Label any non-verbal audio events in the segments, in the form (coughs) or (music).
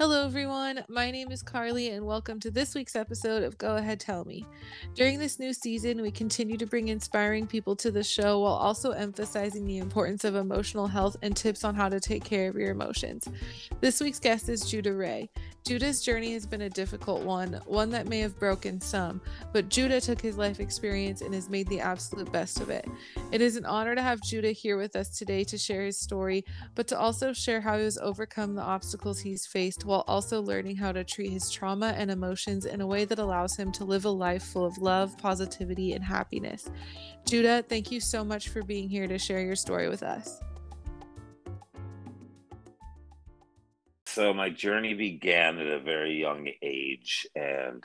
Hello, everyone. My name is Carly, and welcome to this week's episode of Go Ahead Tell Me. During this new season, we continue to bring inspiring people to the show while also emphasizing the importance of emotional health and tips on how to take care of your emotions. This week's guest is Judah Ray. Judah's journey has been a difficult one, one that may have broken some, but Judah took his life experience and has made the absolute best of it. It is an honor to have Judah here with us today to share his story, but to also share how he has overcome the obstacles he's faced while also learning how to treat his trauma and emotions in a way that allows him to live a life full of love, positivity, and happiness. Judah, thank you so much for being here to share your story with us. So, my journey began at a very young age, and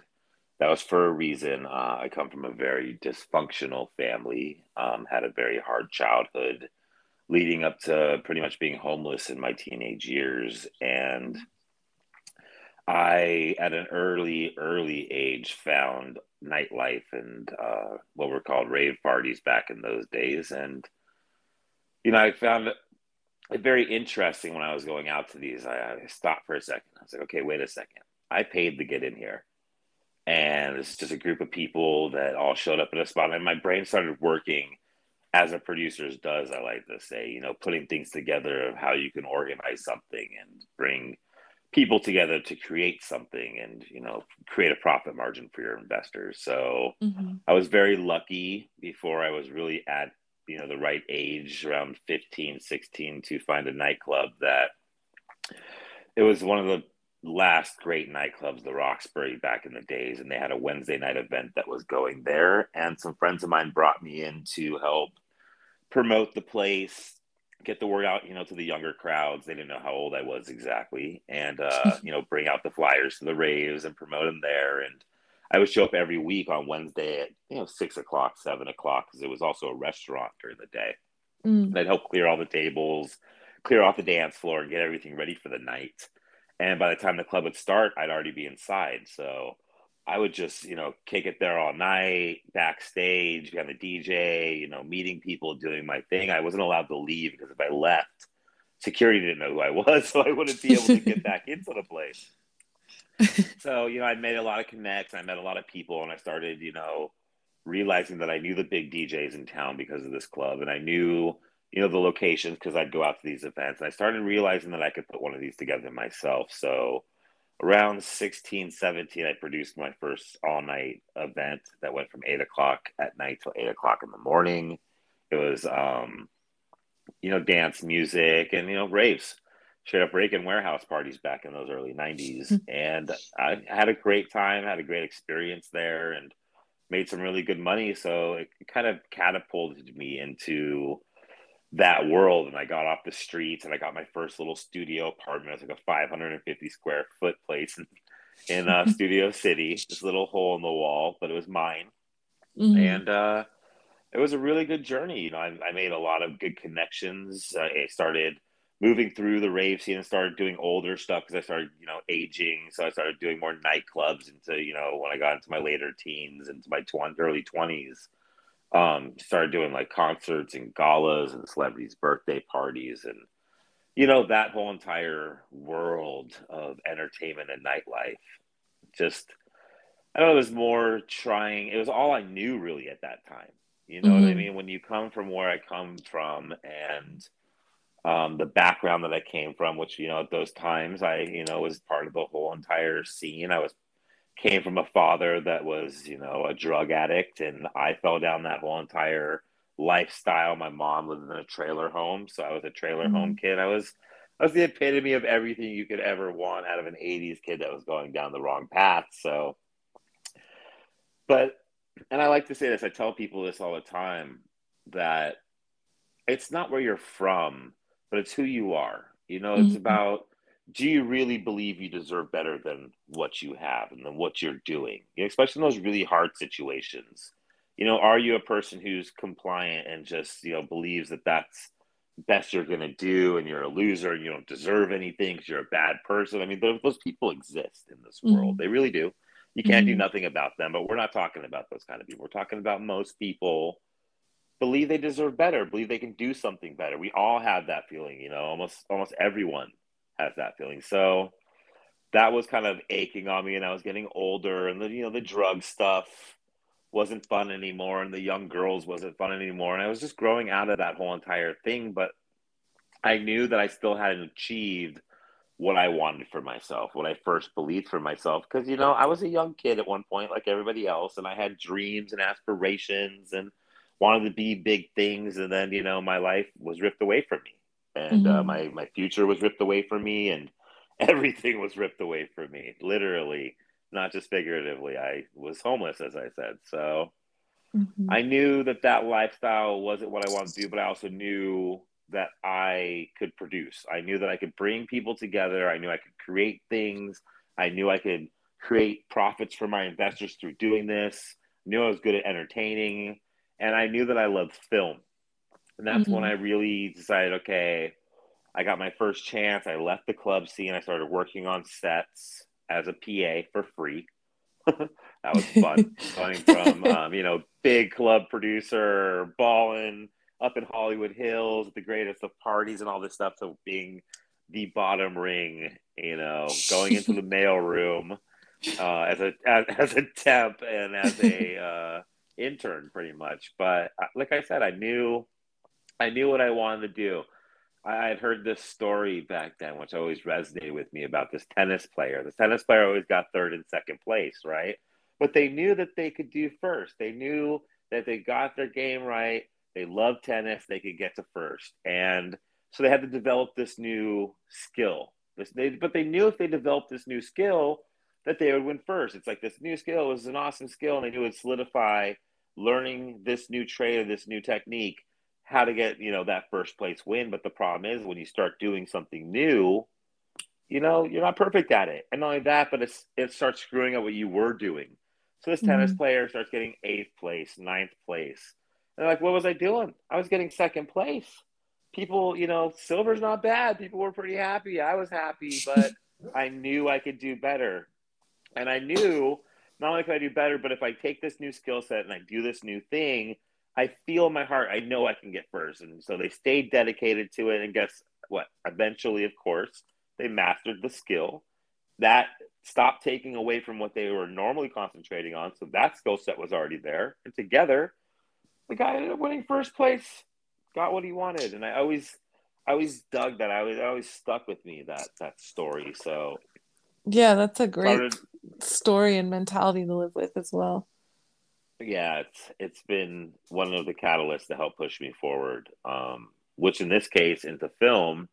that was for a reason. Uh, I come from a very dysfunctional family, um, had a very hard childhood leading up to pretty much being homeless in my teenage years. And I, at an early, early age, found nightlife and uh, what were called rave parties back in those days. And, you know, I found it very interesting when I was going out to these. I, I stopped for a second. I was like, okay, wait a second. I paid to get in here. And it's just a group of people that all showed up at a spot. And my brain started working as a producer's does, I like to say, you know, putting things together of how you can organize something and bring people together to create something and you know create a profit margin for your investors. So mm-hmm. i was very lucky before i was really at you know the right age around 15 16 to find a nightclub that it was one of the last great nightclubs the roxbury back in the days. And they had a wednesday night event that was going there. And some friends of mine brought me in to help promote the place get the word out, you know, to the younger crowds. They didn't know how old I was exactly, and uh, (laughs) you know, bring out the flyers to the raves and promote them there. And I would show up every week on Wednesday at you know six o'clock, seven o'clock, because it was also a restaurant during the day. Mm. And I'd help clear all the tables, clear off the dance floor, and get everything ready for the night. And by the time the club would start, I'd already be inside. So I would just, you know, kick it there all night, backstage, behind the DJ, you know, meeting people, doing my thing. I wasn't allowed to leave because if I left, security didn't know who I was, (laughs) so I wouldn't be able to get back (laughs) into the place. so, you know, I made a lot of connects, I met a lot of people, and I started, you know, realizing that I knew the big DJs in town because of this club, and I knew, you know, the locations because I'd go out to these events. And I started realizing that I could put one of these together myself. So around 16 17 i produced my first all night event that went from 8 o'clock at night till 8 o'clock in the morning. It was um you know dance music and you know raves straight up break and warehouse parties back in those early 90s hmm. and i had a great time had a great experience there and made some really good money. So it kind of catapulted me into that world and I got off the streets and I got my first little studio apartment. It's like a 550 square foot place in, in uh, (laughs) Studio City, this little hole in the wall, but it was mine. Mm-hmm. And uh, it was a really good journey. You know, I, I made a lot of good connections. Uh, I started moving through the rave scene and started doing older stuff because I started, you know, aging. So I started doing more nightclubs into, you know, when I got into my later teens, into my early 20s um, started doing like concerts and galas and celebrities' birthday parties and you know that whole entire world of entertainment and nightlife. Just I don't know, it was more trying. It was all I knew really at that time. You know mm-hmm. what I mm-hmm. mean? When you come from where I come from and um, the background that I came from, which you know at those times I you know was part of the whole entire scene. I was came from a father that was, you know, a drug addict, and I fell down that whole entire lifestyle. My mom lived in a trailer home, so I was a trailer mm-hmm. home kid. I was, I was the epitome of everything you could ever want out of an '80s kid that was going down the wrong path. So, but, and I like to say this. I tell people this all the time that it's not where you're from, but it's who you are. You know, it's mm-hmm. about do you really believe you deserve better than what you have and than what you're doing, you know, especially in those really hard situations? You know, are you a person who's compliant and just, you know, believes that that's best you're going to do and you're a loser and you don't deserve anything because you're a bad person? I mean, those, those people exist in this mm-hmm. world. They really do. You can't mm-hmm. do nothing about them, but we're not talking about those kind of people. We're talking about most people believe they deserve better, believe they can do something better. We all have that feeling, you know, almost almost everyone has that feeling. So that was kind of aching on me and I was getting older and the you know the drug stuff wasn't fun anymore and the young girls wasn't fun anymore and I was just growing out of that whole entire thing but I knew that I still hadn't achieved what I wanted for myself, what I first believed for myself. Because, you know, I was a young kid at one point, like everybody else, and I had dreams and aspirations and wanted to be big things. And then, you know, my life was ripped away from me. And uh, mm-hmm. uh, my, my future was ripped away from me. And (laughs) everything was ripped away from me, literally, not just figuratively. I was homeless, as I said. So mm-hmm. I knew that that lifestyle wasn't what I wanted to do, but I also knew that I could produce. I knew that I could bring people together. I knew I could create things. I knew I could create profits for my investors through doing this. I knew I was good at entertaining. And I knew that I loved film. And that's mm-hmm. when I really decided okay, I got my first chance. I left the club scene. I started working on sets as a PA for free. (laughs) that was fun. (laughs) Going from, um, you know, big club producer, balling up in Hollywood Hills, the greatest of parties and all this stuff, to being the bottom ring, you know, going into the (laughs) mail room uh, as a as, as, a temp and as a uh, intern, pretty much. But uh, like I said, I knew I knew what I wanted to do. I had heard this story back then, which always resonated with me about this tennis player. The tennis player always got third and second place, right? But they knew that they could do first. They knew that they got their game right they loved tennis. They could get to first, and so they had to develop this new skill. This, they, but they knew if they developed this new skill, that they would win first. It's like this new skill was an awesome skill, and they knew it would solidify learning this new trade or this new technique, how to get you know that first place win. But the problem is when you start doing something new, you know you're not perfect at it, and not only that, but it's it starts screwing up what you were doing. So this mm-hmm. tennis player starts getting eighth place, ninth place and like, what was I doing? I was getting second place. People, you know, silver's not bad. People were pretty happy. I was happy, but (laughs) I knew I could do better. And I knew not only could I do better, but if I take this new skill set and I do this new thing, I feel in my heart, I know I can get first. And so they stayed dedicated to it. And guess what? Eventually, of course, they mastered the skill. That stopped taking away from what they were normally concentrating on. So that skill set was already there. And together, the guy ended up winning first place, got what he wanted, and I always, I always dug that. I was always stuck with me that that story. So, yeah, that's a great started, story and mentality to live with as well. Yeah, it's it's been one of the catalysts to help push me forward. Um, which in this case, into film,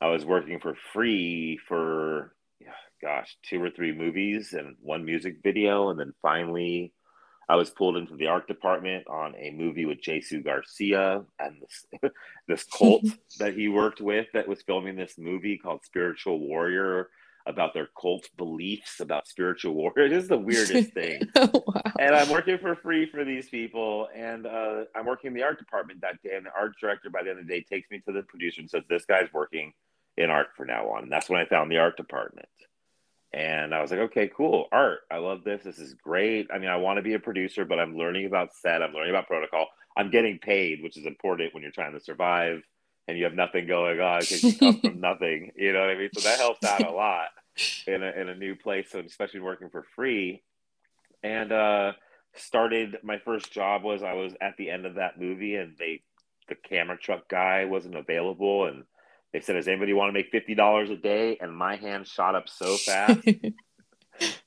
I was working for free for, gosh, two or three movies and one music video, and then finally I was pulled into the art department on a movie with Jsu Garcia and this (laughs) this cult (laughs) that he worked with that was filming this movie called Spiritual Warrior about their cult beliefs about spiritual warrior. (laughs) This the weirdest thing. (laughs) oh, wow. And I'm working for free for these people, and uh, I'm working in the art department that day. And the art director, by the end of the day, takes me to the producer and says, "This guy's working in art for now on." And that's when I found the art department. And I was like, okay, cool. Art. I love this. This is great. I mean, I want to be a producer, but I'm learning about set. I'm learning about protocol. I'm getting paid, which is important when you're trying to survive and you have nothing going on because you come from (laughs) nothing. You know what I mean? So that helps out a (laughs) lot in a, in a new place. So especially working for free. And uh, started my first job was I was at the end of that movie and they the camera truck guy wasn't available and they said, "Does anybody want to make fifty dollars a day?" And my hand shot up so fast. (laughs)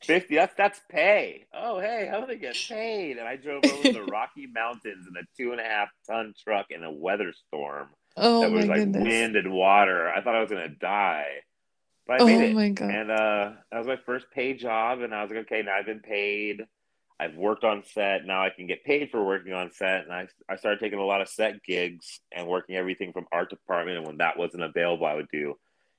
Fifty. That's that's pay. Oh, hey, how do they get paid? And I drove over the Rocky Mountains in a two and a half ton truck in a weather storm. Oh that was like goodness. wind and water. I thought I was gonna die, but I made oh it. My God. And uh, that was my first paid job, and I was like, okay, now I've been paid. I've worked on set. Now I can get paid for working on set. And I, I started taking a lot of set gigs and working everything from art department. And when that wasn't available, I would do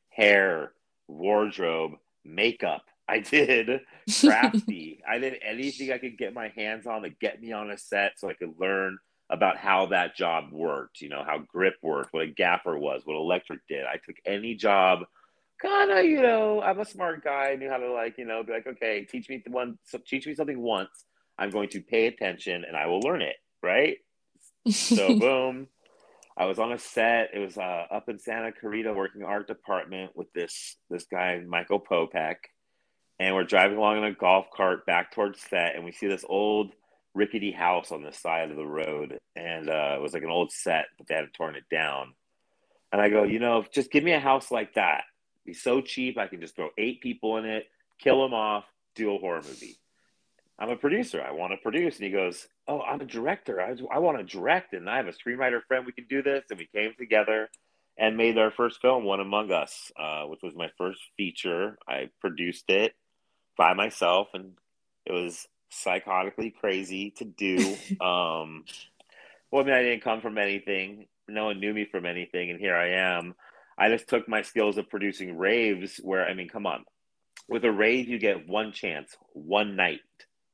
hair, wardrobe, makeup. (laughs) I did (laughs) crafty. I did anything I could get my hands on to get me on a set so I could learn about how that job worked, you know, how grip worked, what a gaffer was, what electric did. I took any job kind of, you know, I'm a smart guy. I knew how to like, you know, be like, okay, teach me the one, so teach me something once I'm going to pay attention and I will learn it, right? So, (laughs) boom. I was on a set. It was uh, up in Santa Clarita working art department with this this guy Michael Popek, and we're driving along in a golf cart back towards set, and we see this old rickety house on the side of the road, and uh, it was like an old set, but they had torn it down. And I go, you know, just give me a house like that. Be so cheap, I can just throw eight people in it, kill them off, do a horror movie. I'm a producer. I want to produce. And he goes, Oh, I'm a director. I, I want to direct. And I have a screenwriter friend. We can do this. And we came together and made our first film, One Among Us, uh, which was my first feature. I produced it by myself, and it was psychotically crazy to do. (laughs) um, well, I mean, I didn't come from anything. No one knew me from anything. And here I am. I just took my skills of producing raves where, I mean, come on. With a rave, you get one chance, one night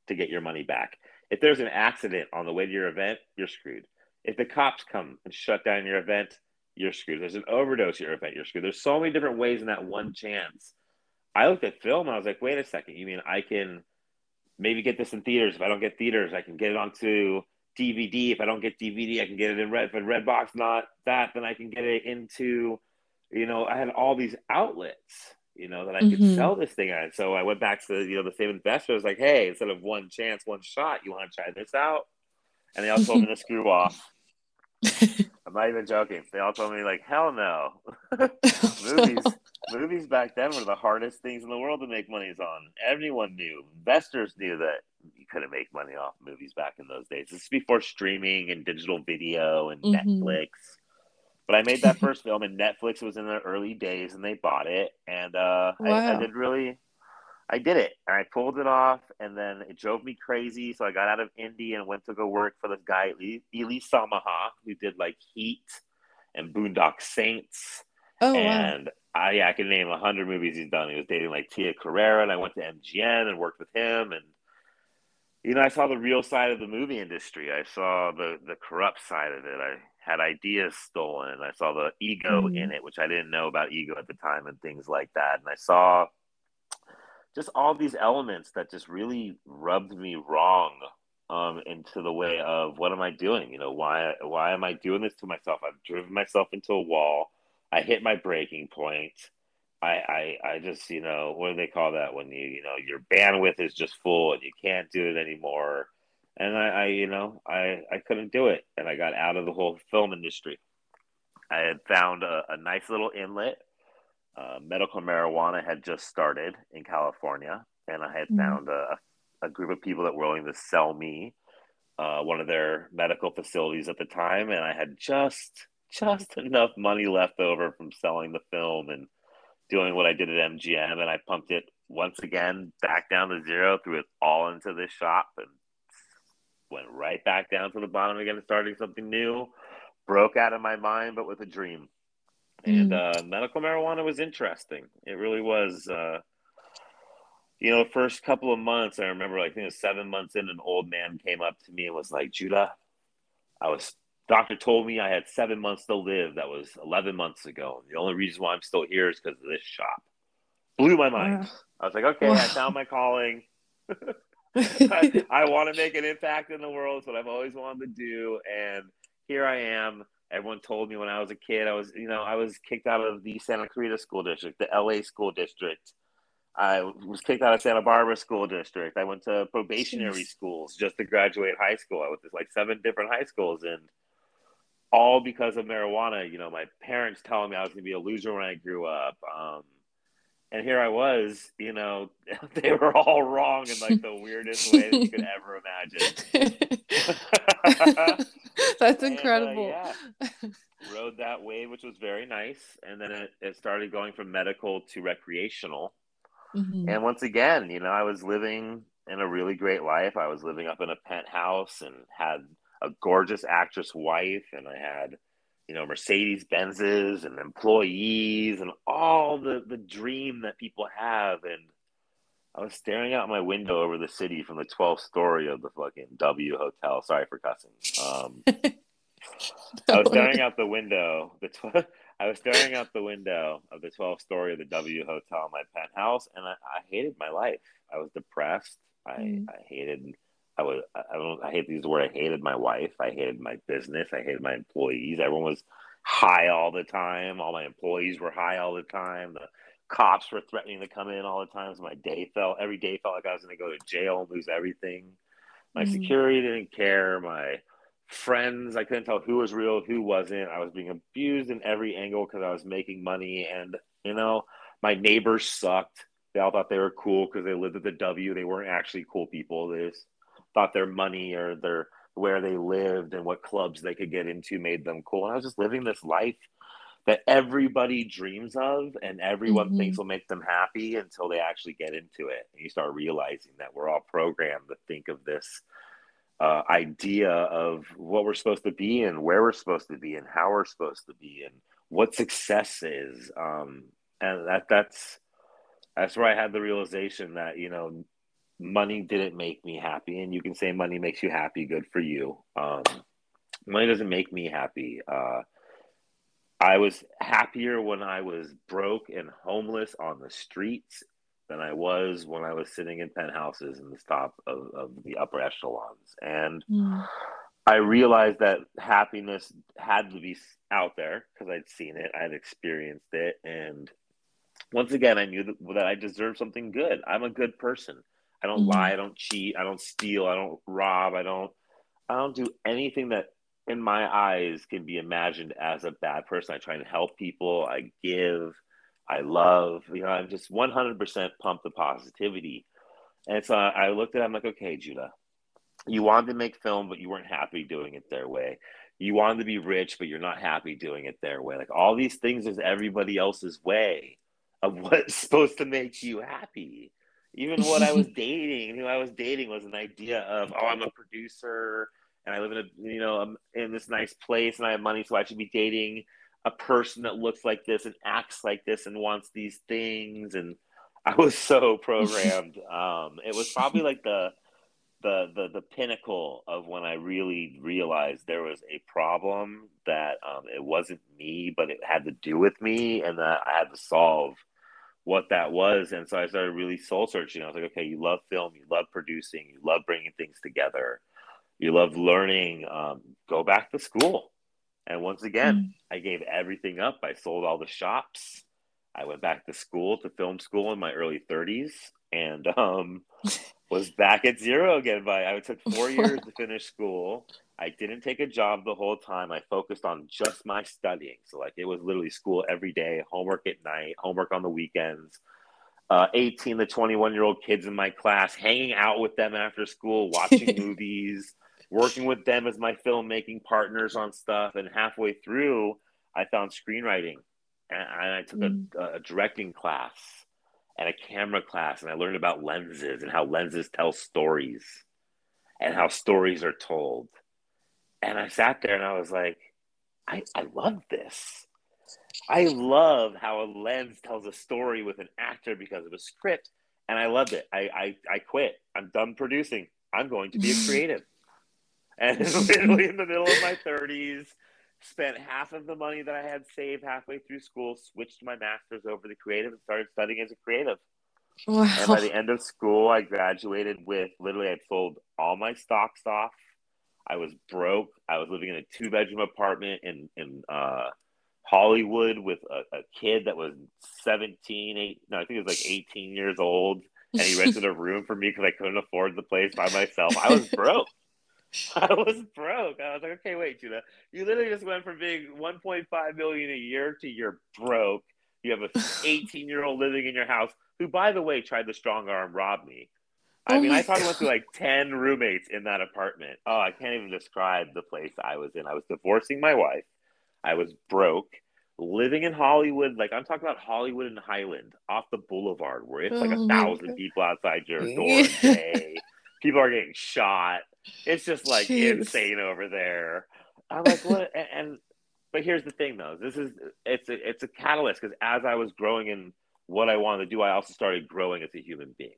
to get your money back. If there's an accident on the way to your event, you're screwed. If the cops come and shut down your event, you're screwed. There's an overdose at your event, you're screwed. There's so many different ways in that one chance. I looked at film and I was like, wait a second, you mean I can maybe get this in theaters? If I don't get theaters, I can get it onto DVD. If I don't get DVD, I can get it in Red. If Redbox not that, then I can get it into, you know, I had all these outlets you know, that I could mm-hmm. sell this thing on. So I went back to you know the same investor. I was like, hey, instead of one chance, one shot, you want to try this out? And they all told me to (laughs) screw off. (laughs) I'm not even joking. They all told me like, hell no. (laughs) movies, movies back then were the hardest things in the world to make money on. Everyone knew. Investors knew that you couldn't make money off movies back in those days. This is before streaming and digital video and mm-hmm. Netflix. But I made that (laughs) first film, and Netflix was in the early days, and they bought it, and uh, wow. I, I, did really, I did it, and I pulled it off, and then it drove me crazy. So I got out of indie and went to go work for this guy Elie Samaha, who did like Heat and Boondock Saints, oh, and wow. I, yeah, I can name a hundred movies he's done. He was dating like Tia Carrere, and I went to MGM and worked with him, and you know, I saw the real side of the movie industry. I saw the the corrupt side of it. I had ideas stolen. I saw the ego mm-hmm. in it, which I didn't know about ego at the time and things like that. And I saw just all these elements that just really rubbed me wrong um, into the way of what am I doing? You know, why why am I doing this to myself? I've driven myself into a wall. I hit my breaking point. I, I I just you know what do they call that when you you know your bandwidth is just full and you can't do it anymore and I, I, you know, I, I couldn't do it, and I got out of the whole film industry. I had found a, a nice little inlet. Uh, medical marijuana had just started in California, and I had mm-hmm. found a, a group of people that were willing to sell me uh, one of their medical facilities at the time, and I had just just (laughs) enough money left over from selling the film and doing what I did at MGM, and I pumped it once again back down to zero, threw it all into this shop, and went right back down to the bottom again, starting something new. Broke out of my mind, but with a dream. And mm. uh, medical marijuana was interesting. It really was. Uh, you know, first couple of months, I remember, like, I think it was seven months in, an old man came up to me and was like, Judah, I was, doctor told me I had seven months to live. That was 11 months ago. The only reason why I'm still here is because of this shop. Blew my mind. I was like, okay, I found my calling. (laughs) I, (laughs) I want to make an impact in the world. It's what I've always wanted to do. And here I am. Everyone told me when I was a kid, I was, you know, I was kicked out of the Santa Clarita School District, the LA School District. I was kicked out of Santa Barbara School District. I went to probationary Jeez. schools just to graduate high school. I went to like seven different high schools and all because of marijuana. You know, my parents telling me I was going to be a loser when I grew up. Um, and here I was, you know, (laughs) they were all wrong in like the weirdest way that you could ever imagine. (laughs) That's incredible. And, uh, yeah, rode that wave, which was very nice, and then it, it started going from medical to recreational. Mm-hmm. And once again, you know, I was living in a really great life. I was living up in a penthouse and had a gorgeous actress wife, and I had you know mercedes benzes and employees and all the the dream that people have. And i was staring out my window over the city from the 12th story of the fucking w hotel. Sorry for cussing. Um, (laughs) i was staring out the window the tw- (laughs) i was staring out the window of the 12th story of the w hotel in my penthouse and i, I hated my life. I was depressed. I mm. i hated I was I don't I hate these words. I hated my wife. I hated my business. I hated my employees. Everyone was high all the time. All my employees were high all the time. The cops were threatening to come in all the time. So my day felt every day felt like I was going to go to jail and lose everything. My mm-hmm. security didn't care. My friends, I couldn't tell who was real, who wasn't. I was being abused in every angle because I was making money, and you know, my neighbors sucked. They all thought they were cool because they lived at the W. They weren't actually cool people. They just thought their money or their where they lived and what clubs they could get into made them cool. And I was just living this life that everybody dreams of and everyone mm-hmm. thinks will make them happy until they actually get into it. And you start realizing that we're all programmed to think of this uh, idea of what we're supposed to be and where we're supposed to be and how we're supposed to be and what success is. Um, and that that's that's where I had the realization that you know money didn't make me happy, and you can say money makes you happy. Good for you. Um, money doesn't make me happy. Uh, I was happier when I was broke and homeless on the streets than I was when I was sitting in penthouses in the top of, of the upper echelons. And mm. I realized that happiness had to be out there because I'd seen it, I'd experienced it. And once again, I knew that, that I deserved something good. I'm a good person. I don't mm. lie, I don't cheat, I don't steal, I don't rob, I don't I don't do anything that in my eyes can be imagined as a bad person. I try and help people, I give, I love, you know, I'm just 100% pumped the positivity. And so I looked at it, I'm like, okay, Judah, you wanted to make film, but you weren't happy doing it their way. You wanted to be rich, but you're not happy doing it their way. Like all these things is everybody else's way of (laughs) what's supposed to make you happy. Even what I was (laughs) dating, who I was dating was an idea of, oh, I'm a producer and I live in a, you know, I'm in this nice place and I have money, so I should be dating a person that looks like this and acts like this and wants these things. And I was (laughs) so programmed. um, it was probably like the, the, the, the pinnacle of when I really realized there was a problem that um, it wasn't me, but it had to do with me and that I had to solve what that was. And so I started really soul searching. I was like, okay, you love film, you love producing, you love bringing things together, you love learning. Um, go back to school and once again, mm. I gave everything up. I sold all the shops. I went back to school to film school in my early 30s and um, (laughs) was back at zero again. By I took four (laughs) years to finish school. I didn't take a job the whole time. I focused on just my studying. So like it was literally school every day, homework at night, homework on the weekends. Uh, 18 to 21 year old kids in my class, hanging out with them after school, watching (laughs) movies working with them as my filmmaking partners on stuff. And halfway through, I found screenwriting, and I took mm. a, a directing class and a camera class, and I learned about lenses and how lenses tell stories and how stories are told. And I sat there and I was like, I, I love this. I love how a lens tells a story with an actor because of a script. And I loved it. I, I, I quit. I'm done producing. I'm going to be a (laughs) creative and (laughs) literally in the middle of my 30s spent half of the money that i had saved halfway through school switched my master's over to creative and started studying as a creative wow. and by the end of school i graduated with literally i sold all my stocks off i was broke i was living in a two bedroom apartment in in uh, hollywood with a, a kid that was 17 8 no i think it was like 18 years old and he rented a room for me because i couldn't afford the place by myself i was broke (laughs) I was broke. I was like, okay, wait, Judah, you literally just went from being 1.5 million a year to you're broke. You have a 18 year old living in your house who, by the way, tried to strong arm rob me. I oh mean, I probably God. went through (laughs) like 10 roommates in that apartment. Oh, I can't even describe the place I was in. I was divorcing my wife. I was broke, living in Hollywood. Like, I'm talking about Hollywood and Highland off the boulevard where it's like a oh thousand God. people outside your door a (laughs) day. people are getting shot. It's just like Jeez. insane over there. I'm like, what? and, and, but here's the thing, though. This is it's a, it's a catalyst because as I was growing in what I wanted to do, I also started growing as a human being.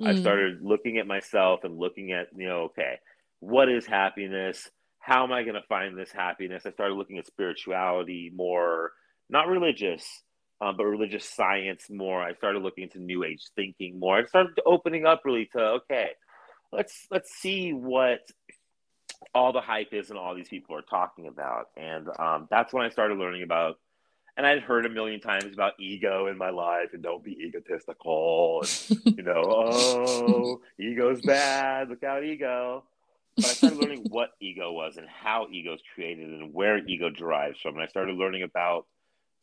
Mm. I started looking at myself and looking at you know, okay, what is happiness? How am I going to find this happiness? I started looking at spirituality more, not religious, um, but religious science more. I started looking into New Age thinking more. I started opening up really to okay, let's let's see what all the hype is and all these people are talking about. And um, that's when I started learning about and I'd heard a million times about ego in my life and don't be egotistical. And, (laughs) you know, oh, ego's bad. Look out, ego. But I started learning (laughs) what ego was and how ego is created and where ego derives from. And I started learning about,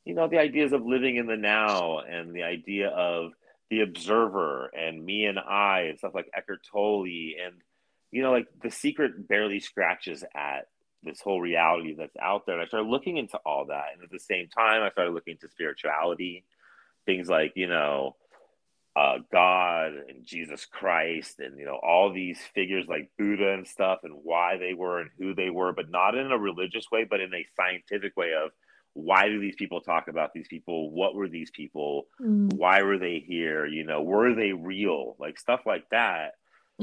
you know, the ideas of living in the now and the idea of the observer and me and I and stuff like Eckhart Tolle and you know, like the secret barely scratches at this whole reality that's out there. And I started looking into all that. And at the same time, I started looking into spirituality, things like, you know, uh, God and Jesus Christ and, you know, all these figures like Buddha and stuff and why they were and who they were, but not in a religious way, but in a scientific way of why do these people talk about these people? What were these people? Mm. Why were they here? You know, were they real? Like stuff like that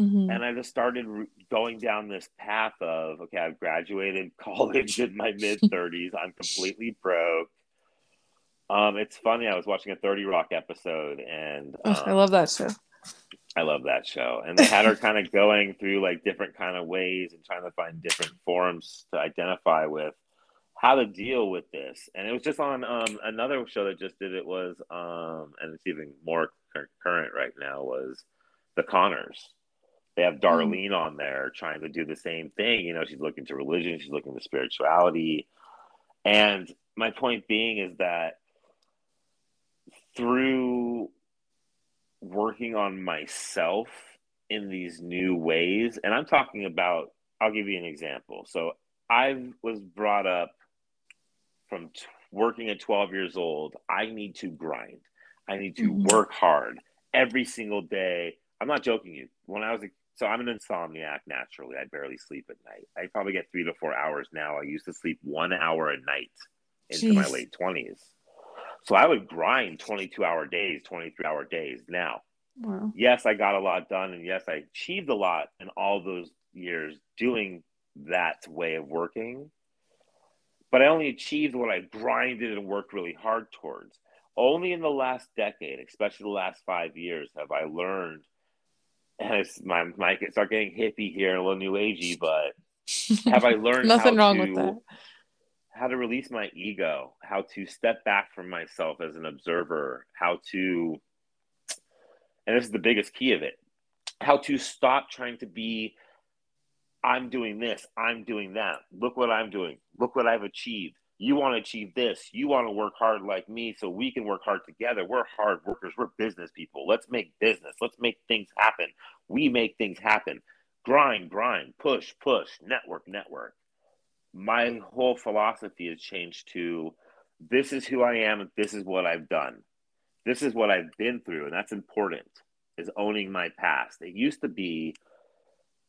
Mm-hmm. And I just started re- going down this path of okay, I've graduated (laughs) college in my mid 30s. I'm completely broke. Um, it's funny. I was watching a 30 Rock episode, and um, oh, I love that show. I love that show, and they had her (laughs) kind of going through like different kind of ways and trying to find different forms to identify with how to deal with this. And it was just on um, another show that just did it was, um, and it's even more current right now was the Conners they have hmm. Darlene on there trying to do the same thing. You know, she's looking to religion, she's looking to spirituality. And my point being is that through working on myself in these new ways, and I'm talking about, I'll give you an example. So I was brought up from t- working at 12 years old. I need to grind, I need to mm-hmm. work hard every single day. I'm not joking you. When I was a so I'm an insomniac naturally. I barely sleep at night. I probably get three to four hours now. I used to sleep one hour a night into Jeez. my late 20s. So I would grind 22 hour days, 23 hour days. Now, wow. yes, I got a lot done. And yes, I achieved a lot in all those years doing that way of working. But I only achieved what I grinded and worked really hard towards. Only in the last decade, especially the last five years, have I learned it's my might start getting hippie here, a little new agey, (laughs) but have I learned nothing wrong to, with that? How to release my ego, how to step back from myself as an observer, how to, and this is the biggest key of it, how to stop trying to be. I'm doing this. I'm doing that. Look what I'm doing. Look what I've achieved you want to achieve this you want to work hard like me so we can work hard together. We're hard workers we're business people. Let's make business let's make things happen. We make things happen. Grind grind push push network network. My whole philosophy has changed to this is who i am and this is what i've done. This is what i've been through and that's important is owning my past. It used to be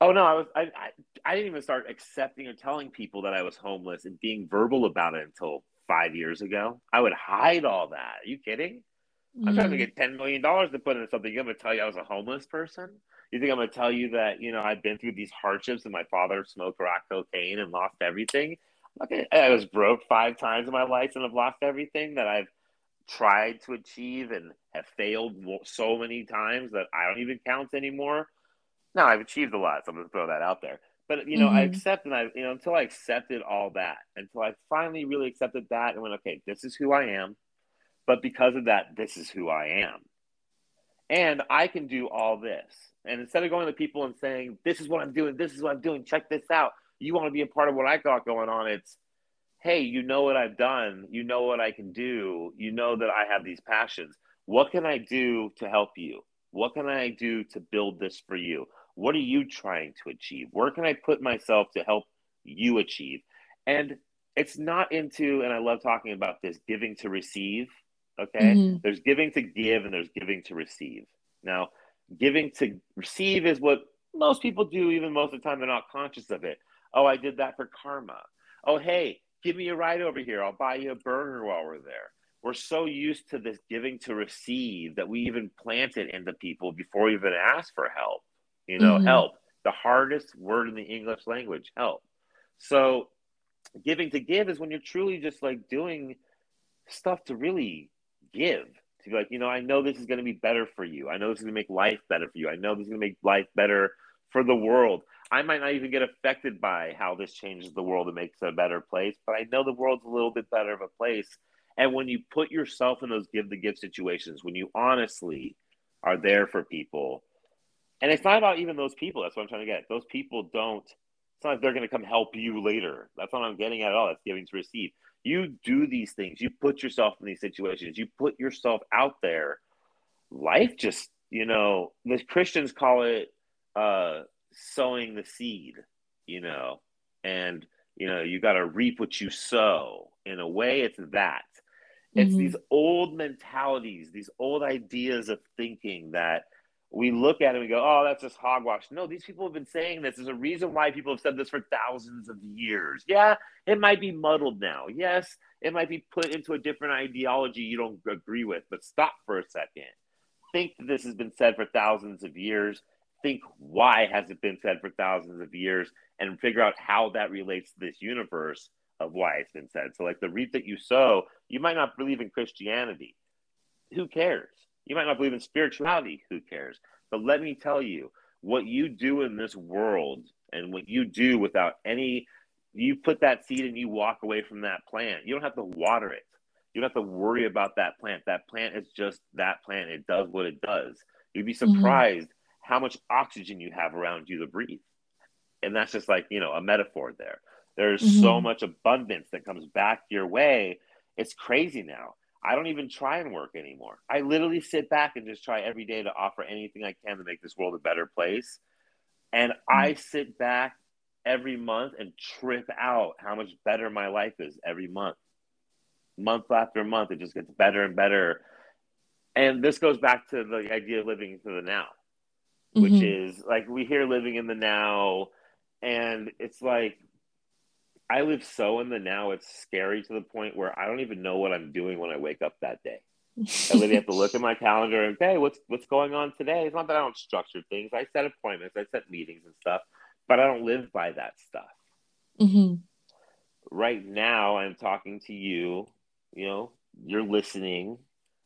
Oh no, I was I, I, I didn't even start accepting or telling people that I was homeless and being verbal about it until five years ago. I would hide all that. Are you kidding? Mm. I'm trying to mm. get ten million dollars to put into something. I'm gonna tell you I was a homeless person. You think I'm gonna tell you that you know I've been through these hardships and my father smoked crack cocaine and lost everything? Okay, I was broke five times in my life and I've lost everything that I've tried to achieve and have failed so many times that I don't even count anymore. Now I've achieved a lot, so I'm gonna throw that out there. But you know, mm-hmm. I accept and I you know until I accepted all that, until I finally really accepted that and went, okay, this is who I am. But because of that, this is who I am. And I can do all this. And instead of going to people and saying, This is what I'm doing, this is what I'm doing, check this out. You want to be a part of what I got going on, it's hey, you know what I've done, you know what I can do, you know that I have these passions. What can I do to help you? What can I do to build this for you? What are you trying to achieve? Where can I put myself to help you achieve? And it's not into, and I love talking about this giving to receive. Okay. Mm-hmm. There's giving to give and there's giving to receive. Now, giving to receive is what most people do, even most of the time, they're not conscious of it. Oh, I did that for karma. Oh, hey, give me a ride over here. I'll buy you a burger while we're there. We're so used to this giving to receive that we even plant it into people before we even ask for help. You know, mm-hmm. help. The hardest word in the English language, help. So giving to give is when you're truly just like doing stuff to really give. To be like, you know, I know this is going to be better for you. I know this is going to make life better for you. I know this is going to make life better for the world. I might not even get affected by how this changes the world and makes it a better place, but I know the world's a little bit better of a place. And when you put yourself in those give the gift situations, when you honestly are there for people, and it's not about even those people. That's what I'm trying to get. Those people don't. It's not like they're going to come help you later. That's what I'm getting at all. That's giving to receive. You do these things. You put yourself in these situations. You put yourself out there. Life just, you know, the Christians call it uh, sowing the seed, you know, and you know you got to reap what you sow. In a way, it's that. It's mm-hmm. these old mentalities, these old ideas of thinking that we look at it and we go, oh, that's just hogwash. No, these people have been saying this. There's a reason why people have said this for thousands of years. Yeah, it might be muddled now. Yes, it might be put into a different ideology you don't agree with, but stop for a second. Think that this has been said for thousands of years think why has it been said for thousands of years and figure out how that relates to this universe of why it's been said. So, like the reap that you sow, you might not believe in Christianity. Who cares? You might not believe in spirituality. Who cares? But let me tell you, what you do in this world and what you do without any, you put that seed and you walk away from that plant. You don't have to water it. You don't have to worry about that plant. That plant is just that plant. It does what it does. You'd be mm-hmm. surprised mm-hmm how much oxygen you have around you to breathe. And that's just like, you know, a metaphor there. There's mm-hmm. so much abundance that comes back your way. It's crazy now. I don't even try and work anymore. I literally sit back and just try every day to offer anything I can to make this world a better place. And mm-hmm. I sit back every month and trip out how much better my life is every month. Month after month, it just gets better and better. And this goes back to the idea of living for the now which mm-hmm. is like we hear living in the now and it's like I live so in the now it's scary to the point where I don't even know what I'm doing when I wake up that day. I literally have to look at my (laughs) calendar and hey, what's what's going on today? It's not that I don't structure things. I set appointments, I set meetings and stuff, but I don't live by that stuff. Mm-hmm. Right now, I'm talking to you. You know, you're listening.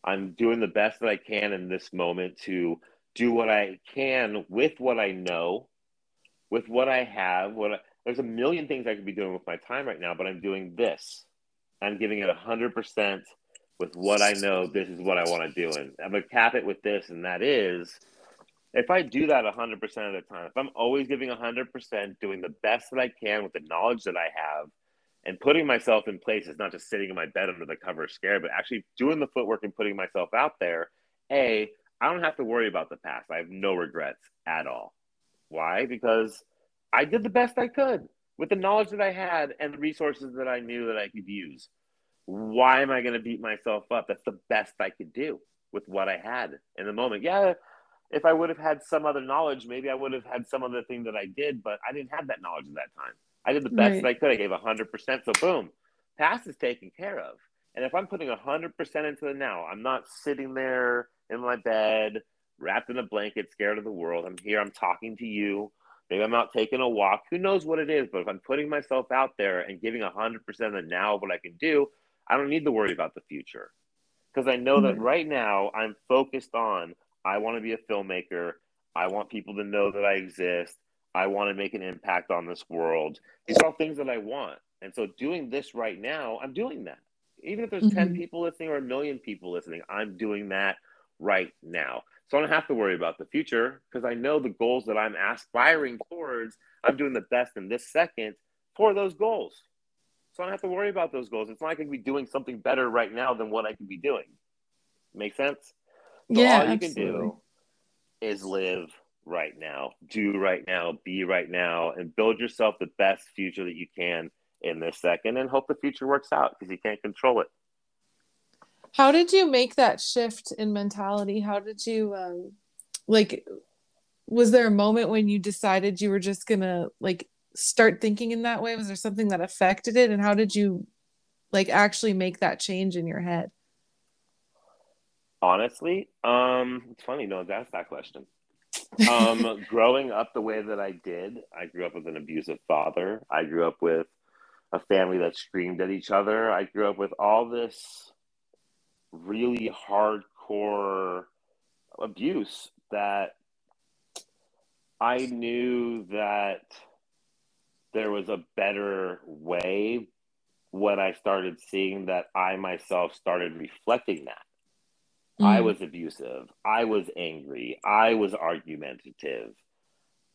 I'm doing the best that I can in this moment to do what I can with what I know, with what I have. What I, there's a million things I could be doing with my time right now, but I'm doing this. I'm giving it hundred percent with what I know. This is what I want to do, and I'm gonna cap it with this, and that is, if I do that hundred percent of the time, if I'm always giving hundred percent, doing the best that I can with the knowledge that I have, and putting myself in place. places, not just sitting in my bed under the cover scared, but actually doing the footwork and putting myself out there. A, I don't have to worry about the past. I have no regrets at all. Why? Because I did the best I could with the knowledge that I had and the resources that I knew that I could use. Why am I going to beat myself up? That's the best I could do with what I had in the moment. Yeah, if I would have had some other knowledge, maybe I would have had some other thing that I did, but I didn't have that knowledge at that time. I did the best right. that I could. I gave 100%. So, boom, past is taken care of. And if I'm putting 100% into the now, I'm not sitting there in my bed, wrapped in a blanket, scared of the world. I'm here, I'm talking to you. Maybe I'm out taking a walk. Who knows what it is? But if I'm putting myself out there and giving 100% of the now of what I can do, I don't need to worry about the future. Because I know mm-hmm. that right now I'm focused on I want to be a filmmaker. I want people to know that I exist. I want to make an impact on this world. These are all things that I want. And so doing this right now, I'm doing that. Even if there's mm-hmm. 10 people listening or a million people listening, I'm doing that right now. So I don't have to worry about the future because I know the goals that I'm aspiring towards, I'm doing the best in this second for those goals. So I don't have to worry about those goals. It's not like I can be doing something better right now than what I could be doing. Make sense? So yeah. All you absolutely. can do is live right now, do right now, be right now, and build yourself the best future that you can in this second and hope the future works out because you can't control it. How did you make that shift in mentality? How did you um like was there a moment when you decided you were just going to like start thinking in that way? Was there something that affected it and how did you like actually make that change in your head? Honestly, um it's funny no one's asked that question. um (laughs) growing up the way that I did, I grew up with an abusive father. I grew up with a family that screamed at each other. I grew up with all this really hardcore abuse that I knew that there was a better way when I started seeing that I myself started reflecting that. Mm. I was abusive. I was angry. I was argumentative.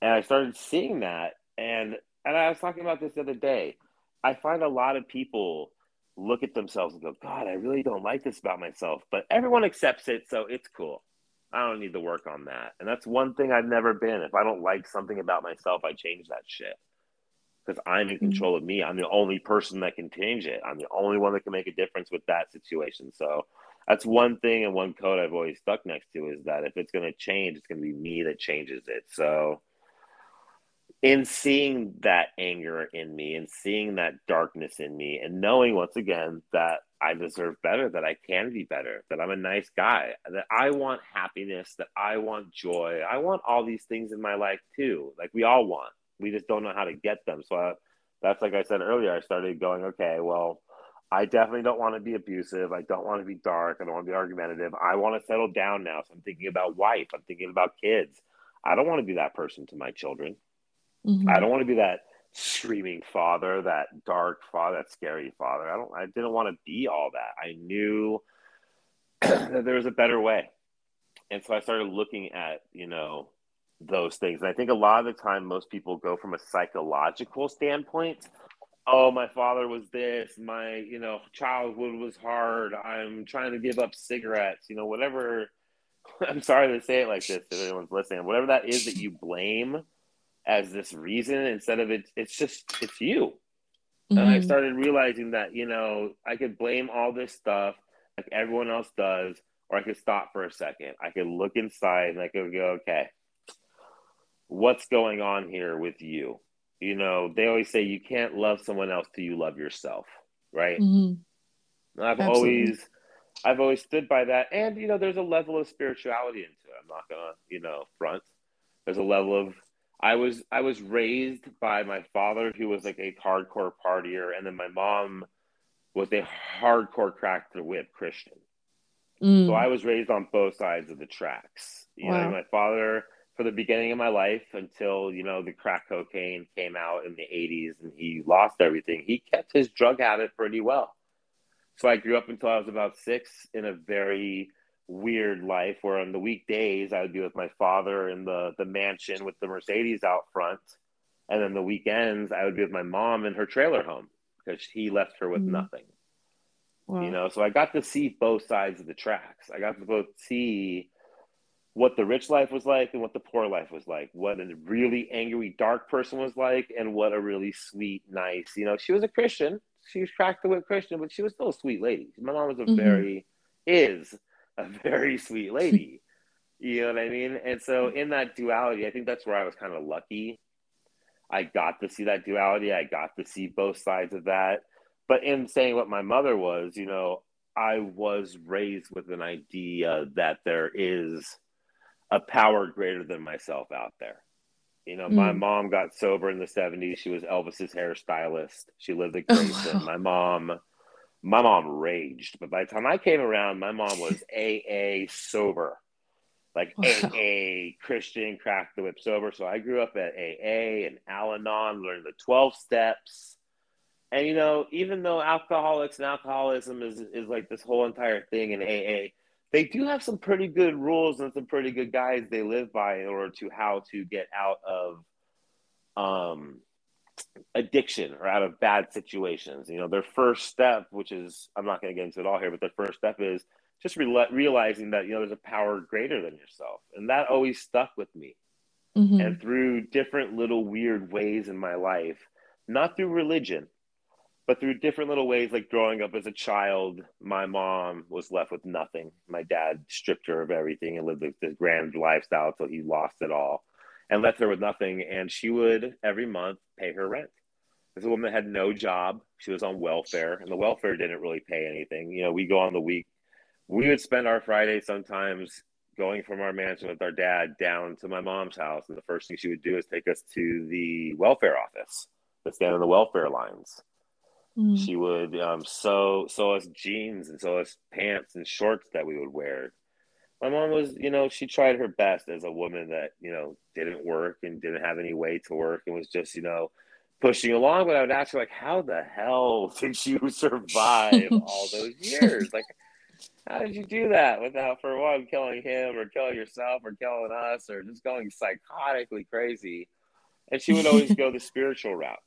And I started seeing that. And, and I was talking about this the other day. I find a lot of people look at themselves and go, God, I really don't like this about myself. But everyone accepts it. So it's cool. I don't need to work on that. And that's one thing I've never been. If I don't like something about myself, I change that shit because I'm in mm-hmm. control of me. I'm the only person that can change it. I'm the only one that can make a difference with that situation. So that's one thing and one code I've always stuck next to is that if it's going to change, it's going to be me that changes it. So in seeing that anger in me and seeing that darkness in me and knowing once again that I deserve better, that I can be better, that I'm a nice guy, that I want happiness, that I want joy. I want all these things in my life too. Like we all want we just don't know how to get them. So I, that's like I said earlier. I started going, okay, well, I definitely don't want to be abusive. I don't want to be dark. I don't want to be argumentative. I want to settle down now. So I'm thinking about wife. I'm thinking about kids. I don't want to be that person to my children. Mm-hmm. I don't want to be that screaming father, that dark father, that scary father. I don't. I didn't want to be all that. I knew (clears throat) that there was a better way, and so I started looking at you know those things. And I think a lot of the time, most people go from a psychological standpoint. Oh, my father was this. My, you know, childhood was hard. I'm trying to give up cigarettes. You know, whatever. (laughs) I'm sorry to say it like this if anyone's listening. Whatever that is that you blame as this reason, instead of it, it's just it's you. Mm-hmm. And I mm-hmm. started realizing that you know I could blame all this stuff like everyone else does, or I could stop for a second. I could look inside and I could go, okay, what's going on here with you you know they always say you can't love someone else till you love yourself right mm-hmm. i've Absolutely. always i've always stood by that and you know there's a level of spirituality into it i'm not gonna you know front there's a level of i was i was raised by my father who was like a hardcore partier and then my mom was a hardcore crack the whip christian mm. so i was raised on both sides of the tracks you wow. know my father for the beginning of my life until you know the crack cocaine came out in the 80s and he lost everything he kept his drug habit pretty well so i grew up until i was about six in a very weird life where on the weekdays i would be with my father in the the mansion with the mercedes out front and then the weekends i would be with my mom in her trailer home because he left her with mm-hmm. nothing wow. you know so i got to see both sides of the tracks i got to both see what the rich life was like and what the poor life was like, what a really angry, dark person was like, and what a really sweet, nice, you know, she was a Christian. She was cracked the whip Christian, but she was still a sweet lady. My mom was a mm-hmm. very, is a very sweet lady. you know what I mean? And so in that duality, I think that's where I was kind of lucky. I got to see that duality. I got to see both sides of that. But in saying what my mother was, you know, I was raised with an idea that there is a power greater than myself out there. You know, mm. my mom got sober in the 70s. She was Elvis's hairstylist. She lived at Graceland. Oh, wow. My mom my mom raged, but by the time I came around, my mom was (laughs) AA sober. Like wow. AA Christian crack the whip sober. So I grew up at AA and Al Anon, learned the 12 steps. And you know, even though alcoholics and alcoholism is is like this whole entire thing in AA, they do have some pretty good rules and some pretty good guides they live by in order to how to get out of um, addiction or out of bad situations. You know, their first step, which is I'm not going to get into it all here, but their first step is just re- realizing that you know there's a power greater than yourself, and that always stuck with me. Mm-hmm. And through different little weird ways in my life, not through religion, but through different little ways, like growing up as a child, my mom was left with nothing. My dad stripped her of everything and lived this grand lifestyle until he lost it all and left her with nothing. And she would every month pay her rent. This woman had no job. She was on welfare, and the welfare didn't really pay anything. You know, we go on the week. We would spend our Friday sometimes going from our mansion with our dad down to my mom's house. And the first thing she would do is take us to the welfare office to stand on the welfare lines Mm. She would um, sew sew us jeans and sew us pants and shorts that we would wear. My mom was, you know, she tried her best as a woman that, you know, didn't work and didn't have any way to work and was just, you know, pushing along. But I would ask her, like, how the hell (laughs) did you survive all those (laughs) years? Like, how did you do that without, for one, killing him or killing yourself or killing us or just going psychotically crazy? And she would always go (laughs) the spiritual route.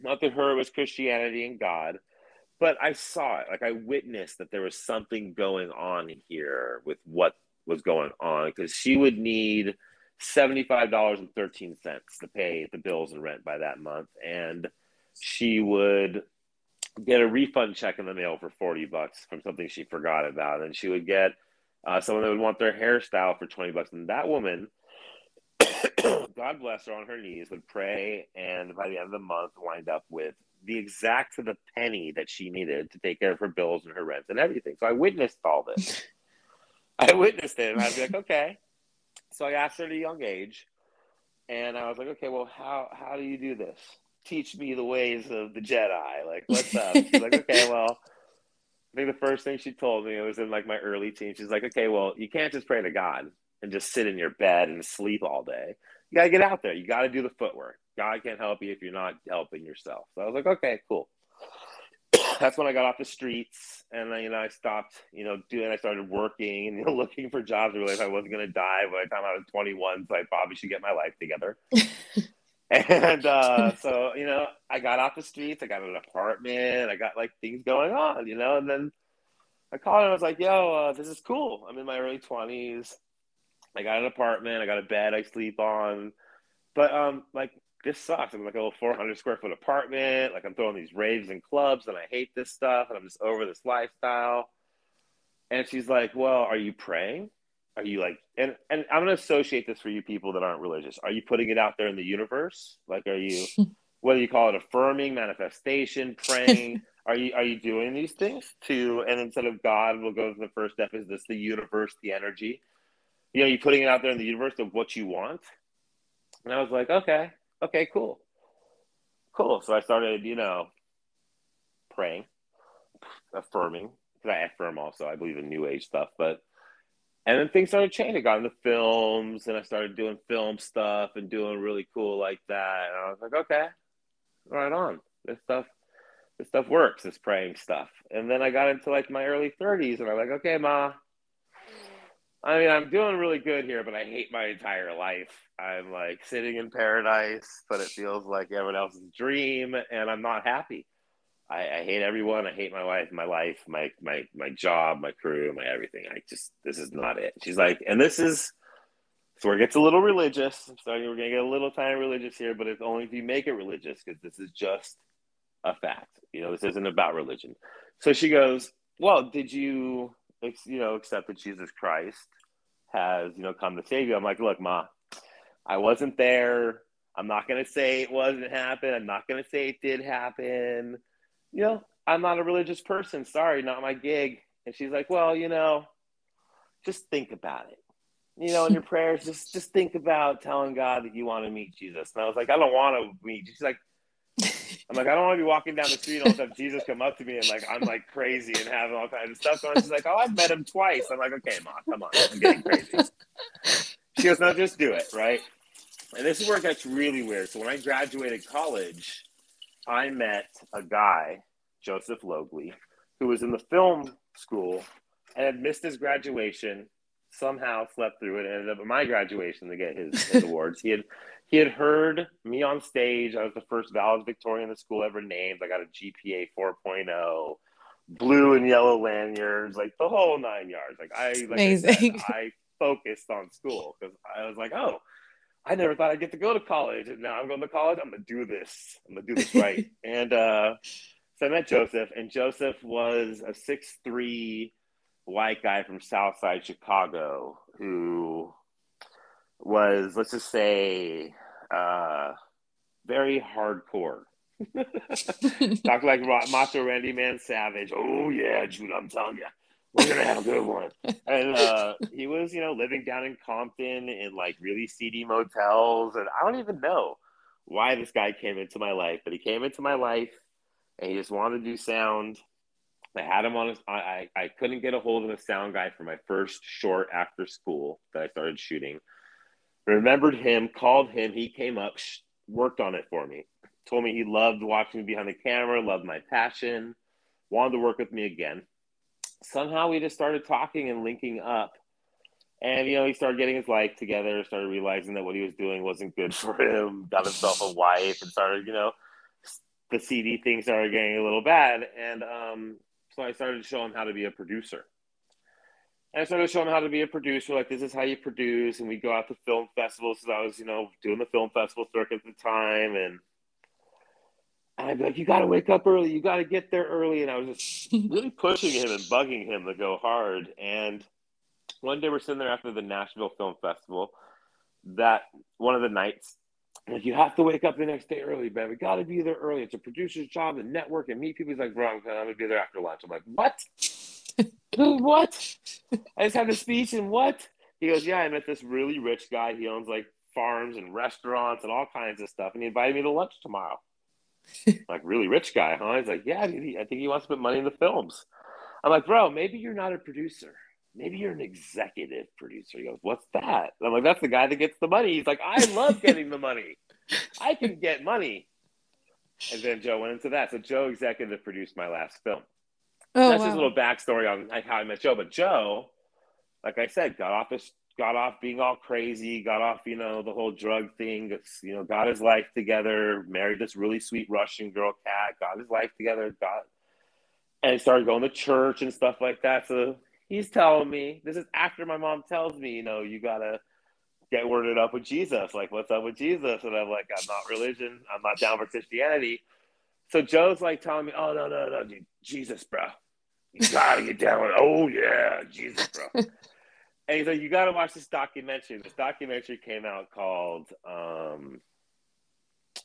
Not that her was Christianity and God, but I saw it. Like I witnessed that there was something going on here with what was going on because she would need $75.13 to pay the bills and rent by that month. And she would get a refund check in the mail for 40 bucks from something she forgot about. And she would get uh, someone that would want their hairstyle for 20 bucks. And that woman, (coughs) God bless her, on her knees would pray. And by the end of the month, wind up with the exact to the penny that she needed to take care of her bills and her rent and everything. So I witnessed all this. (laughs) (laughs) I witnessed it, and I'd be like, okay. So I asked her at a young age, and I was like, okay, well, how how do you do this? Teach me the ways of the Jedi. Like, what's up? She's like, okay, (laughs) well. I think the first thing she told me it was in like my early teens. She's like, okay, well, you can't just pray to God and just sit in your bed and sleep all day. You got to get out there. You got to do the footwork. God can't help you if you're not helping yourself. So I was like, okay, cool (clears throat) that's when I got off the streets and then, you know, I stopped, you know, doing, I started working and, you know, (laughs) looking for jobs. I realized I wasn't going to die by the time I was 21. So I probably should get my life together. (laughs) and uh, so, you know, I got off the streets, I got an apartment, I got like things going on, you know, and then I called and I was like, yo, uh, this is cool. I'm in my early 20s. I got an apartment, I got a bed I sleep on. But um, like this sucks. I'm like a little 400 square foot apartment. Like I'm throwing these raves and clubs, and I hate this stuff, and I'm just over this lifestyle. And she's like, "Well, are you praying? Are you like?" And and I'm gonna associate this for you people that aren't religious. Are you putting it out there in the universe? Like, are you? (laughs) what do you call it? Affirming, manifestation, praying. (laughs) are you are you doing these things to? And instead of God, we'll go to the first step. Is this the universe, the energy? You know, you putting it out there in the universe of what you want. And I was like, okay okay, cool. Cool. So I started, you know, praying, affirming, because I affirm also. I believe in new age stuff, but and then things started changing. I got into films and I started doing film stuff and doing really cool like that. And I was like, okay, right on. This stuff this stuff works, this praying stuff. And then I got into like my early 30s and I'm like, okay, Ma, I mean, I'm doing really good here, but I hate my entire life. I'm like sitting in paradise, but it feels like everyone else's dream, and I'm not happy. I, I, hate everyone. I hate my wife, my life, my my my job, my crew, my everything. I just this is not it. She's like, and this is so it gets a little religious. I'm. We're gonna get a little tiny religious here, but it's only if you make it religious because this is just a fact. You know, this isn't about religion. So she goes, well, did you you know, accept that Jesus Christ has, you know, come to save you. I'm like, look, Ma, I wasn't there. I'm not going to say it wasn't happen. I'm not going to say it did happen. You know, I'm not a religious person. Sorry, not my gig. And she's like, well, you know, just think about it. You know, in your (laughs) prayers, just just think about telling God that you want to meet Jesus. And I was like, I don't want to meet. She's like, I'm like, I don't want to be walking down the street and all sudden Jesus come up to me and like I'm like crazy and having all kinds of stuff going. She's like, Oh, I've met him twice. I'm like, okay, mom, come on, I'm getting crazy. She goes, No, just do it, right? And this is where it gets really weird. So when I graduated college, I met a guy, Joseph Logley, who was in the film school and had missed his graduation, somehow slept through it, and ended up at my graduation to get his, his awards. He had he had heard me on stage. I was the first valedictorian the school ever named. I got a GPA 4.0, blue and yellow lanyards, like the whole nine yards. Like I, like Amazing. I, said, (laughs) I focused on school because I was like, oh, I never thought I'd get to go to college, and now I'm going to college. I'm gonna do this. I'm gonna do this right. (laughs) and uh, so I met Joseph, and Joseph was a six three white guy from Southside Chicago who was let's just say uh, very hardcore. (laughs) Talk like Macho Randy Man Savage. Oh yeah, Jude, I'm telling you, we're gonna have a good one. And uh, he was, you know, living down in Compton in like really seedy motels, and I don't even know why this guy came into my life, but he came into my life, and he just wanted to do sound. I had him on his, I, I couldn't get a hold of a sound guy for my first short after school that I started shooting. Remembered him, called him. He came up, worked on it for me. Told me he loved watching me behind the camera, loved my passion, wanted to work with me again. Somehow we just started talking and linking up. And, you know, he started getting his life together, started realizing that what he was doing wasn't good (laughs) for him, got himself a wife, and started, you know, the CD thing started getting a little bad. And um, so I started to show him how to be a producer. And I started to show him how to be a producer. Like, this is how you produce. And we go out to film festivals. So I was, you know, doing the film festival circuit at the time. And, and I'd be like, you got to wake up early. You got to get there early. And I was just (laughs) really pushing him and bugging him to go hard. And one day we're sitting there after the Nashville Film Festival. That one of the nights, like, you have to wake up the next day early, man. We got to be there early. It's a producer's job to network and meet people. He's like, bro, I'm going to be there after lunch. I'm like, what? (laughs) what? I just had a speech and what? He goes, yeah, I met this really rich guy. He owns like farms and restaurants and all kinds of stuff. And he invited me to lunch tomorrow. (laughs) like, really rich guy, huh? He's like, yeah, I think he wants to put money in the films. I'm like, bro, maybe you're not a producer maybe you're an executive producer. He goes, what's that? And I'm like, that's the guy that gets the money. He's like, I love getting the money. I can get money. And then Joe went into that. So Joe executive produced my last film. Oh, that's wow. his little backstory on how I met Joe. But Joe, like I said, got off this, got off being all crazy, got off, you know, the whole drug thing. You know, got his life together, married this really sweet Russian girl, Cat, got his life together, got, and started going to church and stuff like that. So he's telling me this is after my mom tells me, you know, you gotta get worded up with Jesus. Like, what's up with Jesus? And I'm like, I'm not religion. I'm not down for Christianity. So Joe's like telling me, oh no, no, no, dude, Jesus, bro. You gotta get down with oh yeah, Jesus, bro. and he's like, you gotta watch this documentary. This documentary came out called um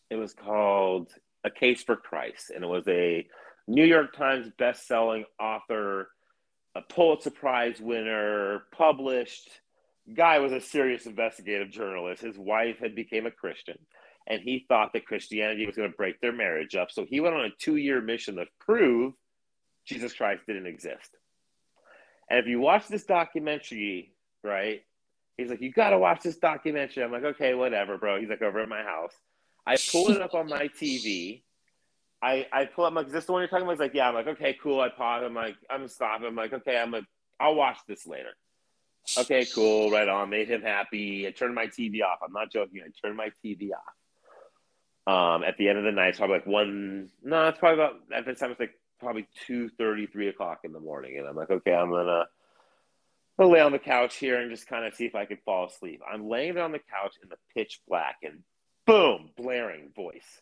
it was called A Case for Christ, and it was a New York Times best-selling author a Pulitzer Prize winner, published. Guy was a serious investigative journalist. His wife had became a Christian, and he thought that Christianity was going to break their marriage up. So he went on a two-year mission to prove Jesus Christ didn't exist. And if you watch this documentary, right, he's like, "You got to watch this documentary." I'm like, "Okay, whatever, bro." He's like, "Over at my house." I pull it up on my TV I, I pull up my, is this the one you're talking about? He's like, yeah. I'm like, okay, cool. I pause. I'm like, I'm stopping. I'm like, okay, I'm a, I'll watch this later. Okay, cool. Right on. Made him happy. I turned my TV off. I'm not joking. I turned my TV off. Um, at the end of the night, it's probably like one, no, it's probably about, at this time, it's like probably 2 3 o'clock in the morning. And I'm like, okay, I'm going to, I'll lay on the couch here and just kind of see if I can fall asleep. I'm laying on the couch in the pitch black and boom, blaring voice.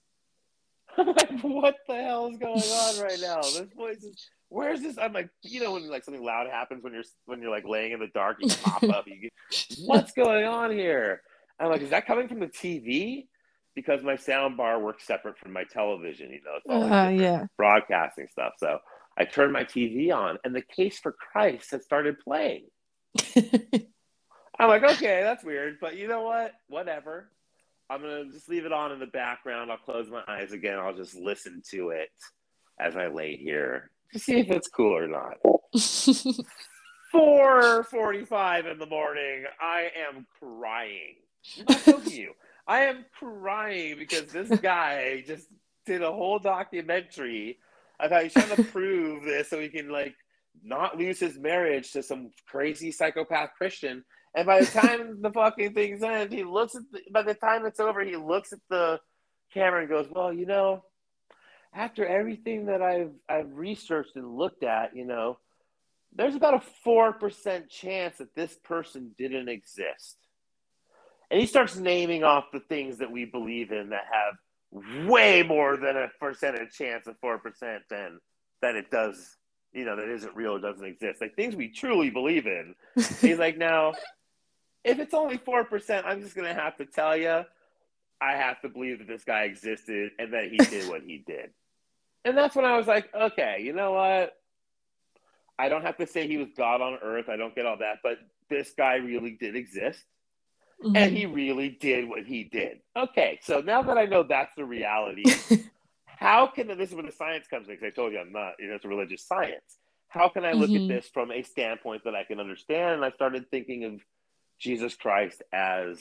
(laughs) I'm like, what the hell is going on right now? This voice is. Where's this? I'm like, you know, when like something loud happens when you're when you're like laying in the dark, you pop up. You get, what's going on here? I'm like, is that coming from the TV? Because my sound bar works separate from my television. You know, it's all like uh, yeah. broadcasting stuff. So I turned my TV on, and the Case for Christ had started playing. (laughs) I'm like, okay, that's weird, but you know what? Whatever. I'm gonna just leave it on in the background. I'll close my eyes again. I'll just listen to it as I lay here to see if it's cool or not. (laughs) 4:45 in the morning. I am crying. I'm not (laughs) you. I am crying because this (laughs) guy just did a whole documentary of how he's trying to (laughs) prove this so he can like not lose his marriage to some crazy psychopath Christian and by the (laughs) time the fucking thing's end, he looks at the, by the time it's over, he looks at the camera and goes, "Well, you know, after everything that I've I've researched and looked at, you know, there's about a four percent chance that this person didn't exist." And he starts naming off the things that we believe in that have way more than a percentage chance of four percent than that it does you know, that isn't real, doesn't exist. Like things we truly believe in. (laughs) He's like, now, if it's only 4%, I'm just going to have to tell you, I have to believe that this guy existed and that he did what he did. And that's when I was like, okay, you know what? I don't have to say he was God on earth. I don't get all that, but this guy really did exist. Mm-hmm. And he really did what he did. Okay, so now that I know that's the reality, (laughs) how can this is where the science comes in? Because I told you I'm not, you know, it's a religious science. How can I look mm-hmm. at this from a standpoint that I can understand? And I started thinking of Jesus Christ as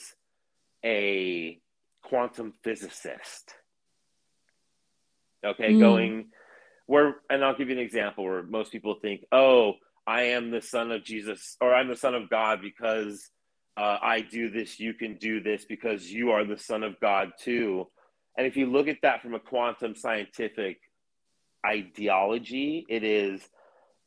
a quantum physicist. Okay, mm. going where, and I'll give you an example where most people think, oh, I am the son of Jesus, or I'm the son of God because uh, I do this, you can do this because you are the son of God too. And if you look at that from a quantum scientific ideology, it is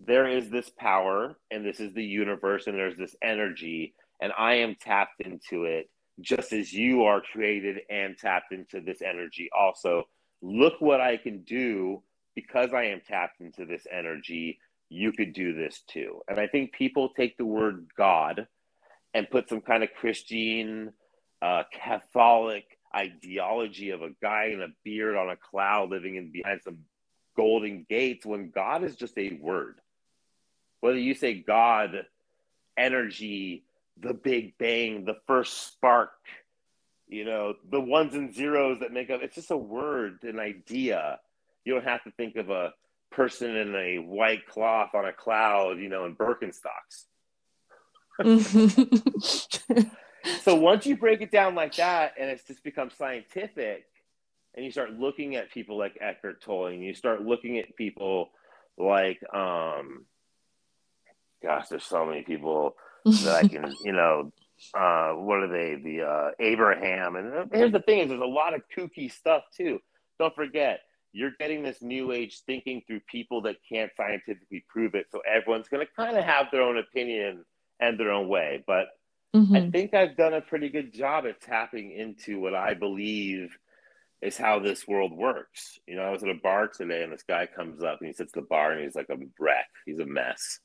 there is this power, and this is the universe, and there's this energy, and I am tapped into it just as you are created and tapped into this energy also. Look what I can do because I am tapped into this energy. You could do this too. And I think people take the word God and put some kind of Christian, uh, Catholic ideology of a guy in a beard on a cloud living in behind some golden gates when God is just a word. Whether you say God, energy, the Big Bang, the first spark, you know, the ones and zeros that make up it's just a word, an idea. You don't have to think of a person in a white cloth on a cloud, you know, in Birkenstocks. (laughs) (laughs) so once you break it down like that and it's just become scientific and you start looking at people like Eckhart Tolle and you start looking at people like um gosh there's so many people that I (laughs) can you know uh what are they? The uh Abraham. And here's the thing is there's a lot of kooky stuff too. Don't forget you're getting this new age thinking through people that can't scientifically prove it. So everyone's going to kind of have their own opinion and their own way but Mm-hmm. I think I've done a pretty good job at tapping into what I believe is how this world works. You know, I was at a bar today and this guy comes up and he sits at the bar and he's like a wreck. He's a mess.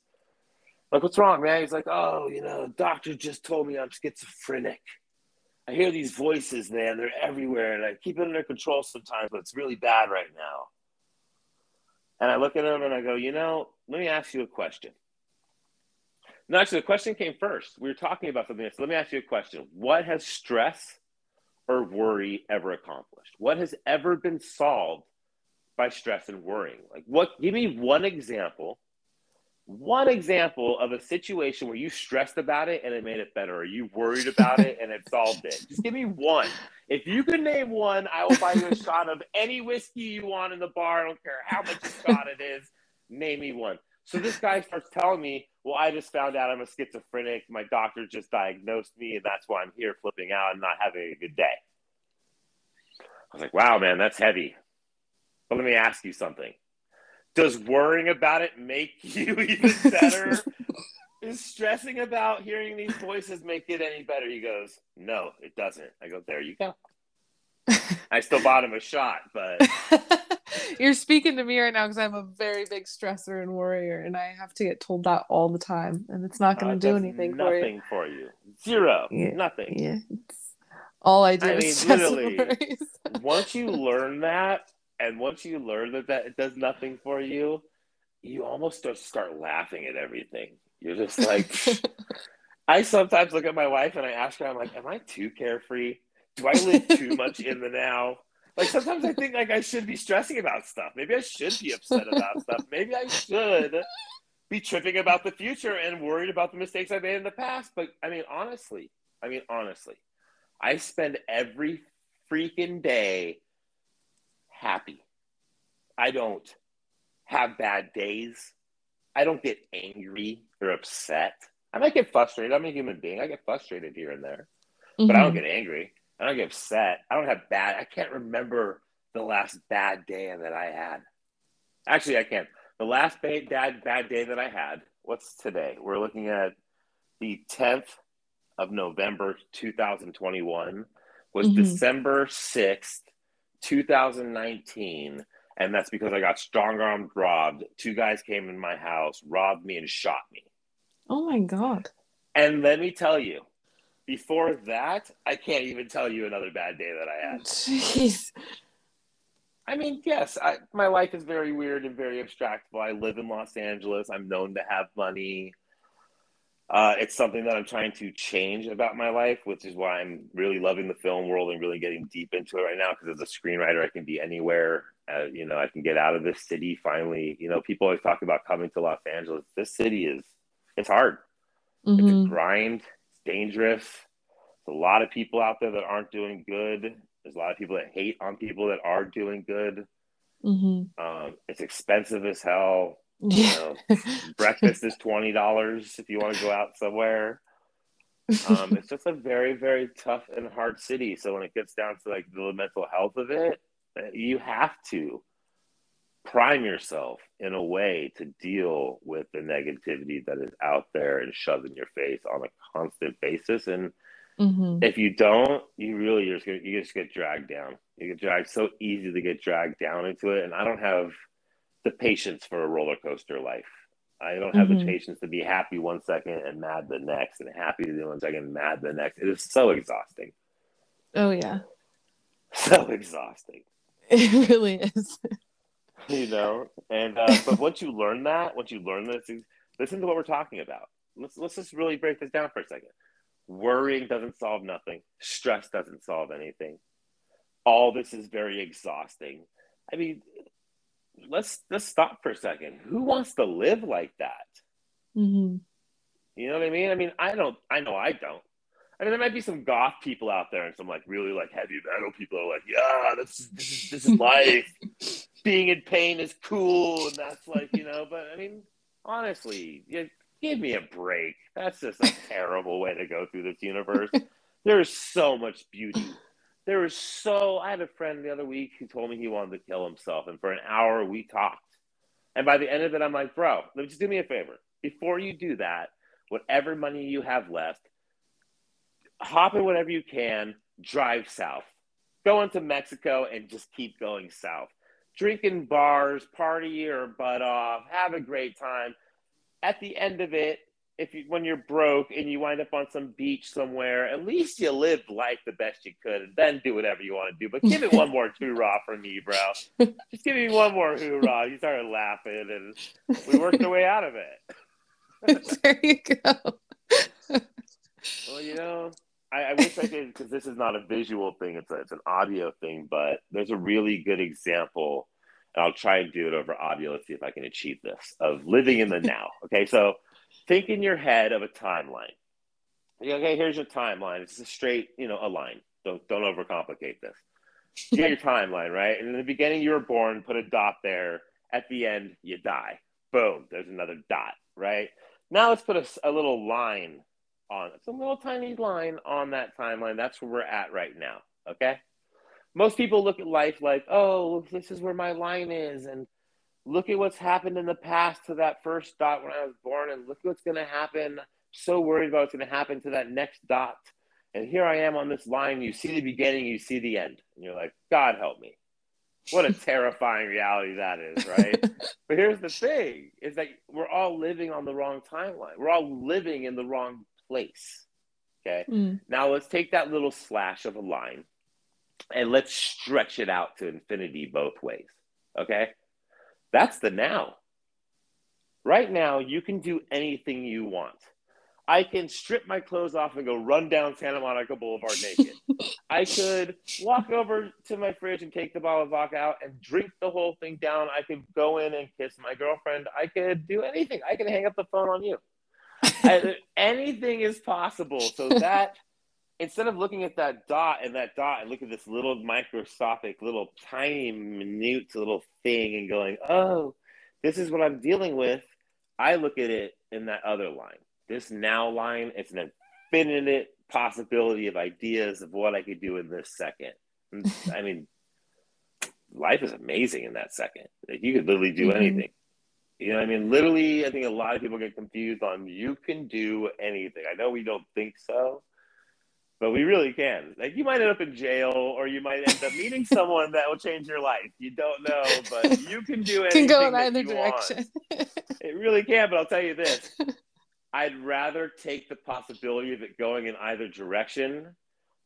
Like, what's wrong, man? He's like, oh, you know, doctor just told me I'm schizophrenic. I hear these voices, man. They're everywhere, and I keep it under control sometimes, but it's really bad right now. And I look at him and I go, you know, let me ask you a question. No, actually, the question came first. We were talking about something. So let me ask you a question. What has stress or worry ever accomplished? What has ever been solved by stress and worrying? Like, what? Give me one example. One example of a situation where you stressed about it and it made it better, or you worried about it and it solved it. Just give me one. If you can name one, I will buy you a shot of any whiskey you want in the bar. I don't care how much a shot it is. Name me one. So this guy starts telling me, well, I just found out I'm a schizophrenic. My doctor just diagnosed me, and that's why I'm here flipping out and not having a good day. I was like, wow, man, that's heavy. But let me ask you something. Does worrying about it make (laughs) you even better? (laughs) Is stressing about hearing these voices make it any better? He goes, no, it doesn't. I go, there you go. (laughs) I still bought him a shot, but You're speaking to me right now because I'm a very big stressor and worrier, and I have to get told that all the time, and it's not going to uh, do anything for you. Nothing for you. Zero. Yeah, nothing. Yeah. It's, all I do I is mean, literally. (laughs) once you learn that, and once you learn that that it does nothing for you, you almost start start laughing at everything. You're just like. (laughs) I sometimes look at my wife and I ask her, I'm like, am I too carefree? Do I live too much in the now? Like sometimes I think like I should be stressing about stuff. Maybe I should be upset about stuff. Maybe I should be tripping about the future and worried about the mistakes I made in the past. But I mean, honestly, I mean, honestly, I spend every freaking day happy. I don't have bad days. I don't get angry or upset. I might get frustrated. I'm a human being. I get frustrated here and there, mm-hmm. but I don't mm-hmm. get angry. I don't get upset. I don't have bad. I can't remember the last bad day that I had. Actually, I can't. The last bad, bad, bad day that I had. What's today? We're looking at the 10th of November 2021. Was mm-hmm. December 6th, 2019. And that's because I got strong armed robbed. Two guys came in my house, robbed me, and shot me. Oh my God. And let me tell you, before that, I can't even tell you another bad day that I had. (laughs) Jeez. I mean, yes, I, my life is very weird and very abstractable. I live in Los Angeles. I'm known to have money. Uh, it's something that I'm trying to change about my life, which is why I'm really loving the film world and really getting deep into it right now. Because as a screenwriter, I can be anywhere. Uh, you know, I can get out of this city finally. You know, people always talk about coming to Los Angeles. This city is it's hard. Mm-hmm. It's a mm-hmm. grind. Dangerous. There's a lot of people out there that aren't doing good. There's a lot of people that hate on people that are doing good. Mm-hmm. Um, it's expensive as hell. You know, (laughs) breakfast is twenty dollars if you want to go out somewhere. Um, it's just a very, very tough and hard city. So when it gets down to like the mental health of it, you have to prime yourself in a way to deal with the negativity that is out there and shoved in your face on a constant basis. And mm-hmm. if you don't, you really you're just gonna you just get dragged down. You get dragged so easy to get dragged down into it. And I don't have the patience for a roller coaster life. I don't have mm-hmm. the patience to be happy one second and mad the next, and happy the one second and mad the next. It is so exhausting. Oh yeah, (laughs) so exhausting. It really is. (laughs) you know, and uh, but once you learn that, once you learn this, listen to what we're talking about. Let's let's just really break this down for a second. Worrying doesn't solve nothing. Stress doesn't solve anything. All this is very exhausting. I mean, let's let's stop for a second. Who wants to live like that? Mm-hmm. You know what I mean? I mean, I don't. I know I don't. I mean, there might be some goth people out there and some like really like heavy metal people are like, yeah, this this is, this is (laughs) life. Being in pain is cool, and that's like you know. But I mean, honestly, you, give me a break. That's just a (laughs) terrible way to go through this universe. There's so much beauty there was so I had a friend the other week who told me he wanted to kill himself, and for an hour we talked. And by the end of it, I'm like, bro, let me just do me a favor. Before you do that, whatever money you have left, hop in whatever you can, drive south. Go into Mexico and just keep going south. Drink in bars, party your butt off, have a great time. At the end of it, if you when you're broke and you wind up on some beach somewhere, at least you lived life the best you could, and then do whatever you want to do. But give it one more (laughs) hoorah for me, bro. Just give me one more hoorah. You started laughing, and we worked our way out of it. (laughs) there you go. well, you know, I, I wish I did because this is not a visual thing; it's a, it's an audio thing. But there's a really good example, and I'll try and do it over audio. Let's see if I can achieve this of living in the now. Okay, so think in your head of a timeline. Okay, here's your timeline. It's a straight, you know, a line. Don't don't overcomplicate this. Get your timeline, right? And in the beginning, you were born, put a dot there. At the end, you die. Boom, there's another dot, right? Now let's put a, a little line on. It's a little tiny line on that timeline. That's where we're at right now. Okay. Most people look at life like, oh, this is where my line is, and look at what's happened in the past to that first dot when I was born, and look what's going to happen. So worried about what's going to happen to that next dot. And here I am on this line. You see the beginning, you see the end. And you're like, God help me. What a (laughs) terrifying reality that is, right? (laughs) but here's the thing is that we're all living on the wrong timeline. We're all living in the wrong place. Okay. Mm. Now let's take that little slash of a line and let's stretch it out to infinity both ways. Okay. That's the now. Right now, you can do anything you want. I can strip my clothes off and go run down Santa Monica Boulevard naked. (laughs) I could walk over to my fridge and take the bottle of vodka out and drink the whole thing down. I could go in and kiss my girlfriend. I could do anything. I can hang up the phone on you. I, anything is possible. So that instead of looking at that dot and that dot and look at this little microscopic, little tiny, minute little thing and going, oh, this is what I'm dealing with, I look at it in that other line. This now line, it's an infinite possibility of ideas of what I could do in this second. I mean, life is amazing in that second. Like you could literally do mm-hmm. anything. You know, what I mean, literally, I think a lot of people get confused on you can do anything. I know we don't think so, but we really can. Like you might end up in jail, or you might end up meeting (laughs) someone that will change your life. You don't know, but you can do it. Can go in either direction. (laughs) it really can. But I'll tell you this: (laughs) I'd rather take the possibility of it going in either direction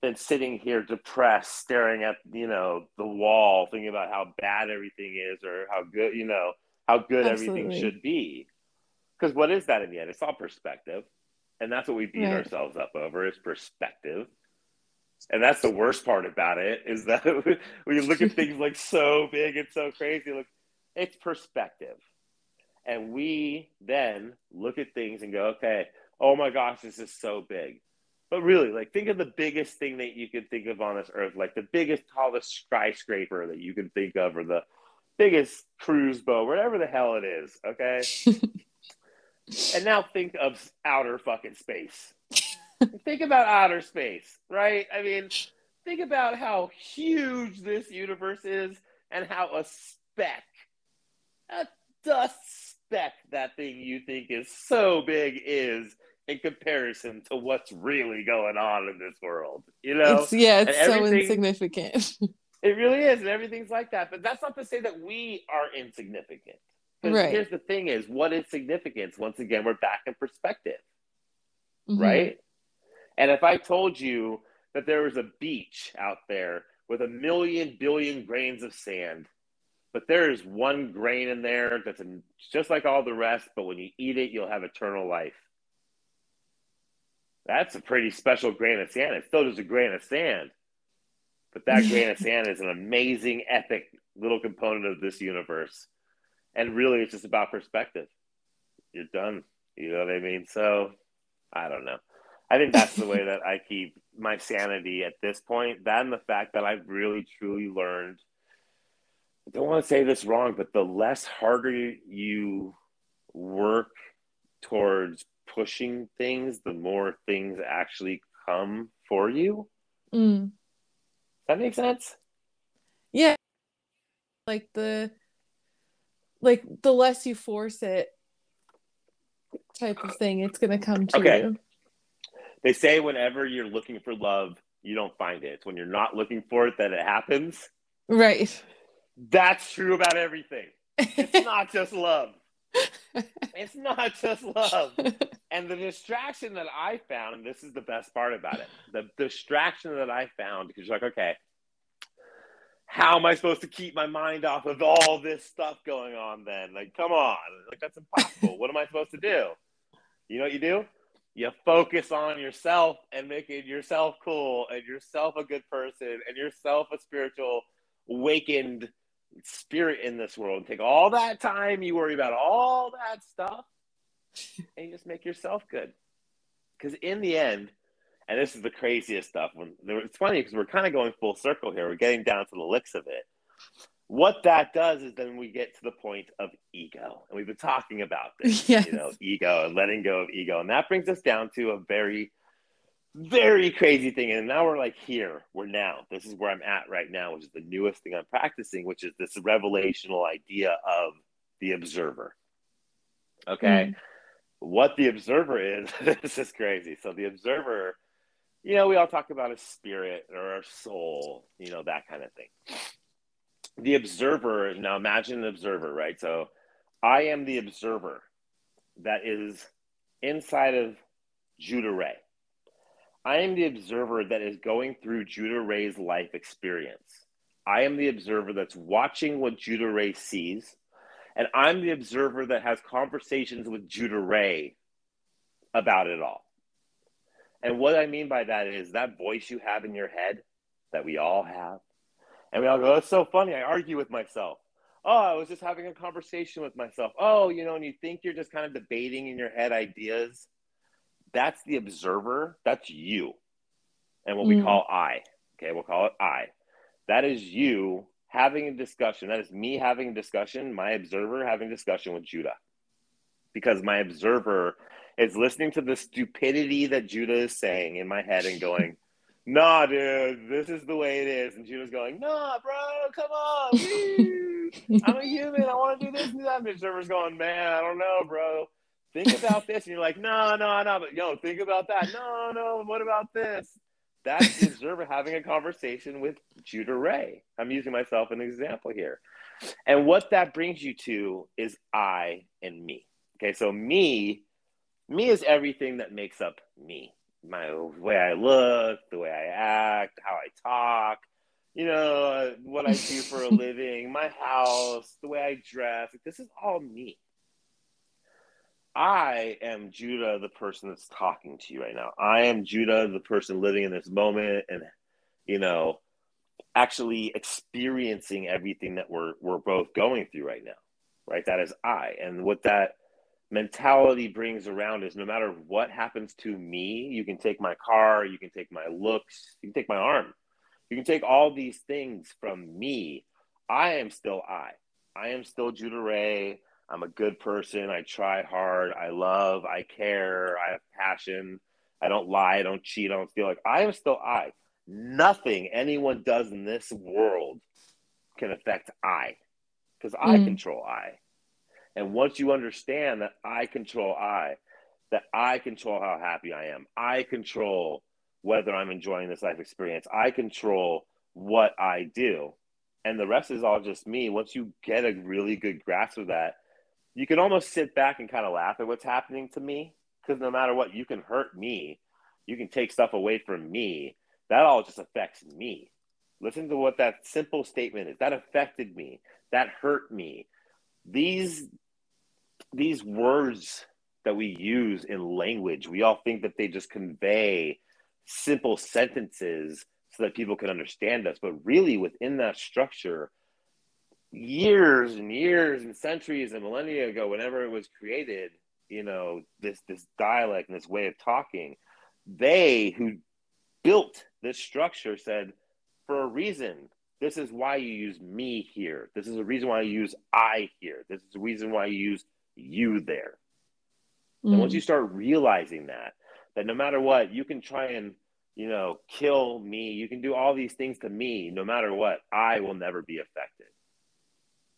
than sitting here depressed, staring at you know the wall, thinking about how bad everything is or how good you know how good Absolutely. everything should be. Because what is that in the end? It's all perspective. And that's what we beat right. ourselves up over is perspective. And that's the worst part about it is that (laughs) we look at things like so big and so crazy. Look, it's perspective. And we then look at things and go, okay, oh my gosh, this is so big. But really, like, think of the biggest thing that you could think of on this earth, like the biggest, tallest skyscraper that you can think of, or the biggest cruise boat, whatever the hell it is. Okay. (laughs) and now think of outer fucking space. think about outer space, right? I mean, think about how huge this universe is and how a speck, a dust speck, that thing you think is so big is in comparison to what's really going on in this world. You know? It's, yeah, it's so insignificant. (laughs) it really is, and everything's like that. But that's not to say that we are insignificant. Right. Here's the thing: is what is significance? Once again, we're back in perspective, mm-hmm. right? And if I told you that there was a beach out there with a million billion grains of sand, but there is one grain in there that's just like all the rest, but when you eat it, you'll have eternal life. That's a pretty special grain of sand. It's still just a grain of sand, but that grain of sand is an amazing, epic little component of this universe. And really, it's just about perspective. You're done. You know what I mean? So, I don't know. I think that's the way that I keep my sanity at this point. That and the fact that I've really, truly learned. I don't want to say this wrong, but the less harder you work towards pushing things, the more things actually come for you. Mm. That make sense? Yeah. Like the like the less you force it type of thing, it's gonna come to okay. you. They say whenever you're looking for love, you don't find it. It's when you're not looking for it that it happens. Right. That's true about everything. It's (laughs) not just love. It's not just love. (laughs) And the distraction that I found, and this is the best part about it, the distraction that I found, because you're like, okay, how am I supposed to keep my mind off of all this stuff going on then? Like, come on. Like, that's impossible. what am I supposed to do? You know what you do? You focus on yourself and making yourself cool and yourself a good person and yourself a spiritual, awakened spirit in this world. Take all that time, you worry about all that stuff, (laughs) and you just make yourself good. Because in the end, and this is the craziest stuff. When it's funny because we're kind of going full circle here. We're getting down to the licks of it. What that does is then we get to the point of ego, and we've been talking about this. (laughs) Yes. You know, ego and letting go of ego, and that brings us down to a very very crazy thing. And now we're like here, we're now. This is where I'm at right now, which is the newest thing I'm practicing, which is this revelational idea of the observer. Okay. Mm. What the observer is, (laughs) this is crazy. So the observer, you know, we all talk about a spirit or a soul, you know, that kind of thing. The observer, now imagine an observer, right? So I am the observer that is inside of Judah Ray. I am the observer that is going through Judah Ray's life experience. I am the observer that's watching what Judah Ray sees. And I'm the observer that has conversations with Judah Ray about it all. And what I mean by that is that voice you have in your head that we all have. And we all go, that's so funny. I argue with myself. Oh, I was just having a conversation with myself. Oh, you know, and you think you're just kind of debating in your head ideas that's the observer. That's you. And what mm. we call I. Okay, we'll call it I. That is you having a discussion. That is me having a discussion, my observer having a discussion with Judah. Because my observer is listening to the stupidity that Judah is saying in my head and going, (laughs) nah, dude, this is the way it is. And Judah's going, nah, bro, come on. (laughs) I'm a human. I want to do this and that. And the observer's going, man, I don't know, bro think about this. And you're like, no, no, no, but yo, think about that. No, no, what about this? That's the observer having a conversation with Judah Ray. I'm using myself as an example here. And what that brings you to is I and me. Okay, so me, me is everything that makes up me. My way I look, the way I act, how I talk, you know, uh, what I do for a (laughs) living, my house, the way I dress. This is all me. I am Judah, the person that's talking to you right now. I am Judah, the person living in this moment and, you know, actually experiencing everything that we're, we're both going through right now, right? That is I. And what that mentality brings around is no matter what happens to me, you can take my car, you can take my looks, you can take my arm, you can take all these things from me. I am still I. I am still Judah Ray. I'm a good person. I try hard. I love. I care. I have passion. I don't lie. I don't cheat. I don't feel like I am still I. Nothing anyone does in this world can affect I because I mm. control I. And once you understand that I control I, that I control how happy I am, I control whether I'm enjoying this life experience, I control what I do. And the rest is all just me. Once you get a really good grasp of that, you can almost sit back and kind of laugh at what's happening to me because no matter what, you can hurt me, you can take stuff away from me. That all just affects me. Listen to what that simple statement is. That affected me. That hurt me. These these words that we use in language, we all think that they just convey simple sentences so that people can understand us. But really, within that structure, years and years and centuries and millennia ago, whenever it was created, you know, this this dialect and this way of talking, they who built this structure said, for a reason, this is why you use me here. This is the reason why you use I here. This is the reason why you use you there. Mm. And once mm. you start realizing that, that no matter what, you can try and, you know, kill me, you can do all these things to me, no matter what, I will never be affected.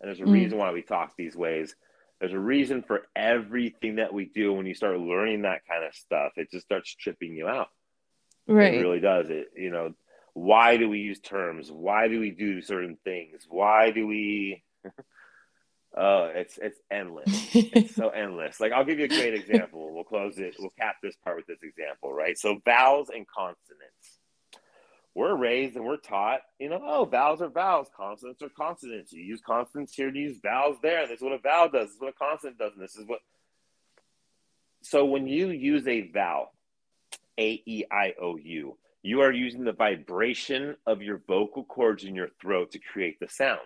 And there's a mm. reason why we talk these ways. There's a reason for everything that we do. When you start learning that kind of stuff, it just starts tripping you out. Right. It really does. It, you know, why do we use terms? Why do we do certain things? Why do we (laughs) Oh, it's it's endless. it's so (laughs) endless. Like I'll give you a great example. We'll close it. We'll cap this part with this example, right? So vowels and consonants. We're raised and we're taught, you know, oh, vowels are vowels, consonants are consonants. You use consonants here you use vowels there. This is what a vowel does. This is what a consonant does. And this is what. So when you use a vowel, A E I O U, you are using the vibration of your vocal cords in your throat to create the sound.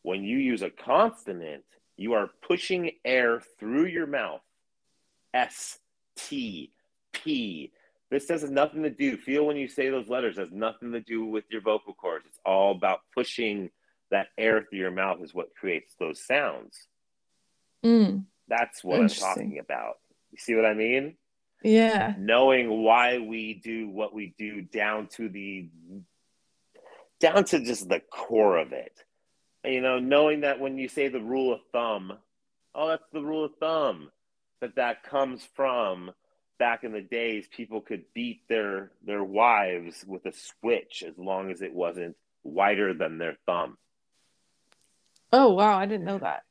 When you use a consonant, you are pushing air through your mouth. S, T, P. This has nothing to do, feel when you say those letters, has nothing to do with your vocal cords. It's all about pushing that air through your mouth, is what creates those sounds. Mm. That's what I'm talking about. You see what I mean? Yeah. Knowing why we do what we do down to the down to just the core of it you know, knowing that when you say the rule of thumb, oh, that's the rule of thumb, that that comes from back in the days, people could beat their their wives with a switch as long as it wasn't wider than their thumb. Oh wow, I didn't know that.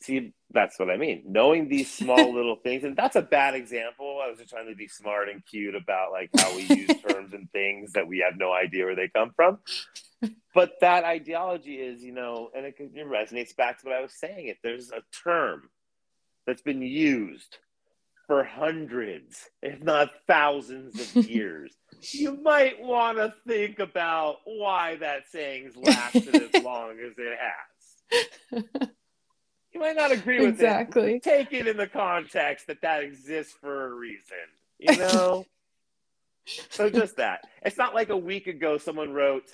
See, that's what I mean. Knowing these small (laughs) little things, and that's a bad example. I was just trying to be smart and cute about like how we use (laughs) terms and things that we have no idea where they come from. But that ideology is, you know, and it, it resonates back to what I was saying. If there's a term that's been used for hundreds, if not thousands of (laughs) years, you might want to think about why that saying's lasted as (laughs) long as it has. (laughs) You might not agree with exactly. it. Take it in the context that that exists for a reason, you know? so just that. It's not like a week ago someone wrote,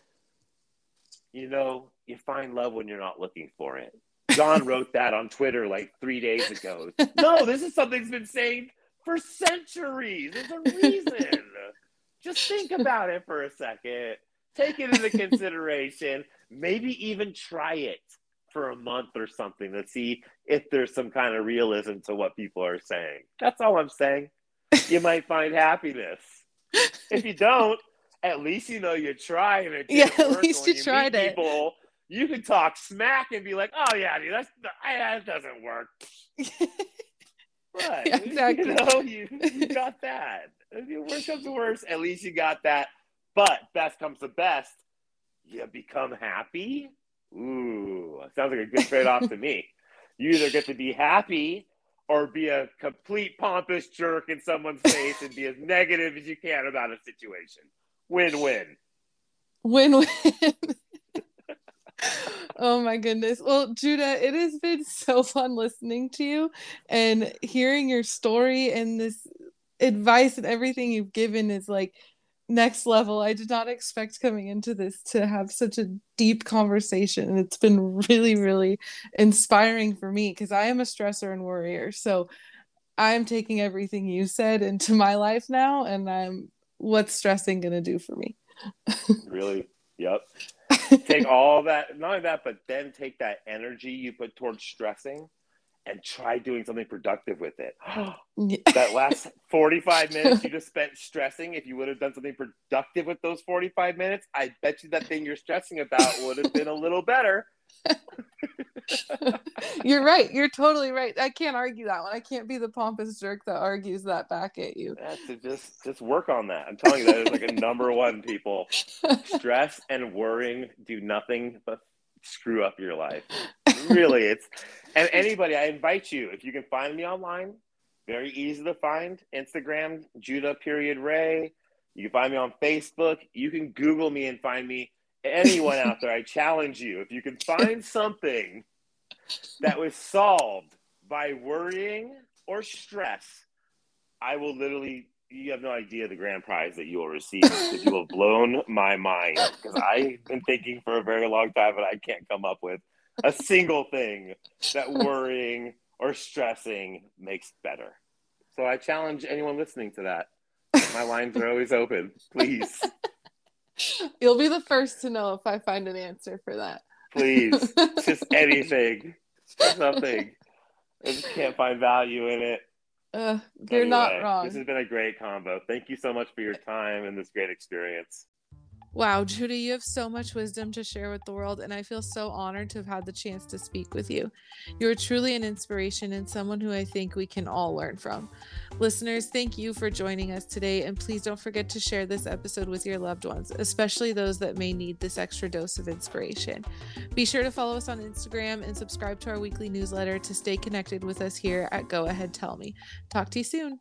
you know, you find love when you're not looking for it. John wrote that on Twitter like three days ago. (laughs) No, this is something that's been saying for centuries. There's a reason. Just think about it for a second. Take it into consideration. Maybe even try it for a month or something to see if there's some kind of realism to what people are saying. That's all I'm saying. You might find happiness. If you don't, at least you know you're trying it. Yeah, at least you, you tried it. People, you can talk smack and be like, "Oh yeah, dude, that's that doesn't work." (laughs) But yeah, exactly. You know, you, you got (laughs) that. Worst comes to worst, at least you got that. But best comes to best, you become happy. Ooh, sounds like a good trade off to me. You either get to be happy or be a complete pompous jerk in someone's face and be as negative as you can about a situation. Win win. Win win. (laughs) oh my goodness. Well, Judah, it has been so (laughs) fun listening to you and hearing your story and this advice and everything you've given is like next level. I did not expect coming into this to have such a deep conversation. And it's been really, really inspiring for me because I am a stressor and worrier. So I'm taking everything you said into my life now and I'm what's stressing gonna do for me. (laughs) really? Yep. Take all that, not only that, but then take that energy you put towards stressing and try doing something productive with it. (gasps) that last 45 minutes you just spent stressing, if you would have done something productive with those 45 minutes, I bet you that thing you're stressing about would have been a little better. (laughs) You're right. You're totally right. I can't argue that one. I can't be the pompous jerk that argues that back at you. To just just work on that. I'm telling you that is like a number one people. Stress and worrying do nothing but screw up your life. really, it's and anybody, I invite you, if you can find me online, very easy to find. Instagram, Judah period Ray. You can find me on Facebook. You can Google me and find me. Anyone out there, I challenge you. If you can find something that was solved by worrying or stress, I will literally you have no idea the grand prize that you will receive because you have blown my mind because I've been thinking for a very long time but I can't come up with a single thing that worrying or stressing makes better. So I challenge anyone listening to that. My lines are always open. Please. (laughs) You'll be the first to know if I find an answer for that. Please. Just (laughs) anything. Something. I just can't find value in it. Uh, you're anyway, not wrong. This has been a great combo. Thank you so much for your time and this great experience. Wow, Judah, you have so much wisdom to share with the world, and I feel so honored to have had the chance to speak with you. You are truly an inspiration and someone who I think we can all learn from. Listeners, thank you for joining us today, and please don't forget to share this episode with your loved ones, especially those that may need this extra dose of inspiration. Be sure to follow us on Instagram and subscribe to our weekly newsletter to stay connected with us here at Go Ahead Tell Me. Talk to you soon.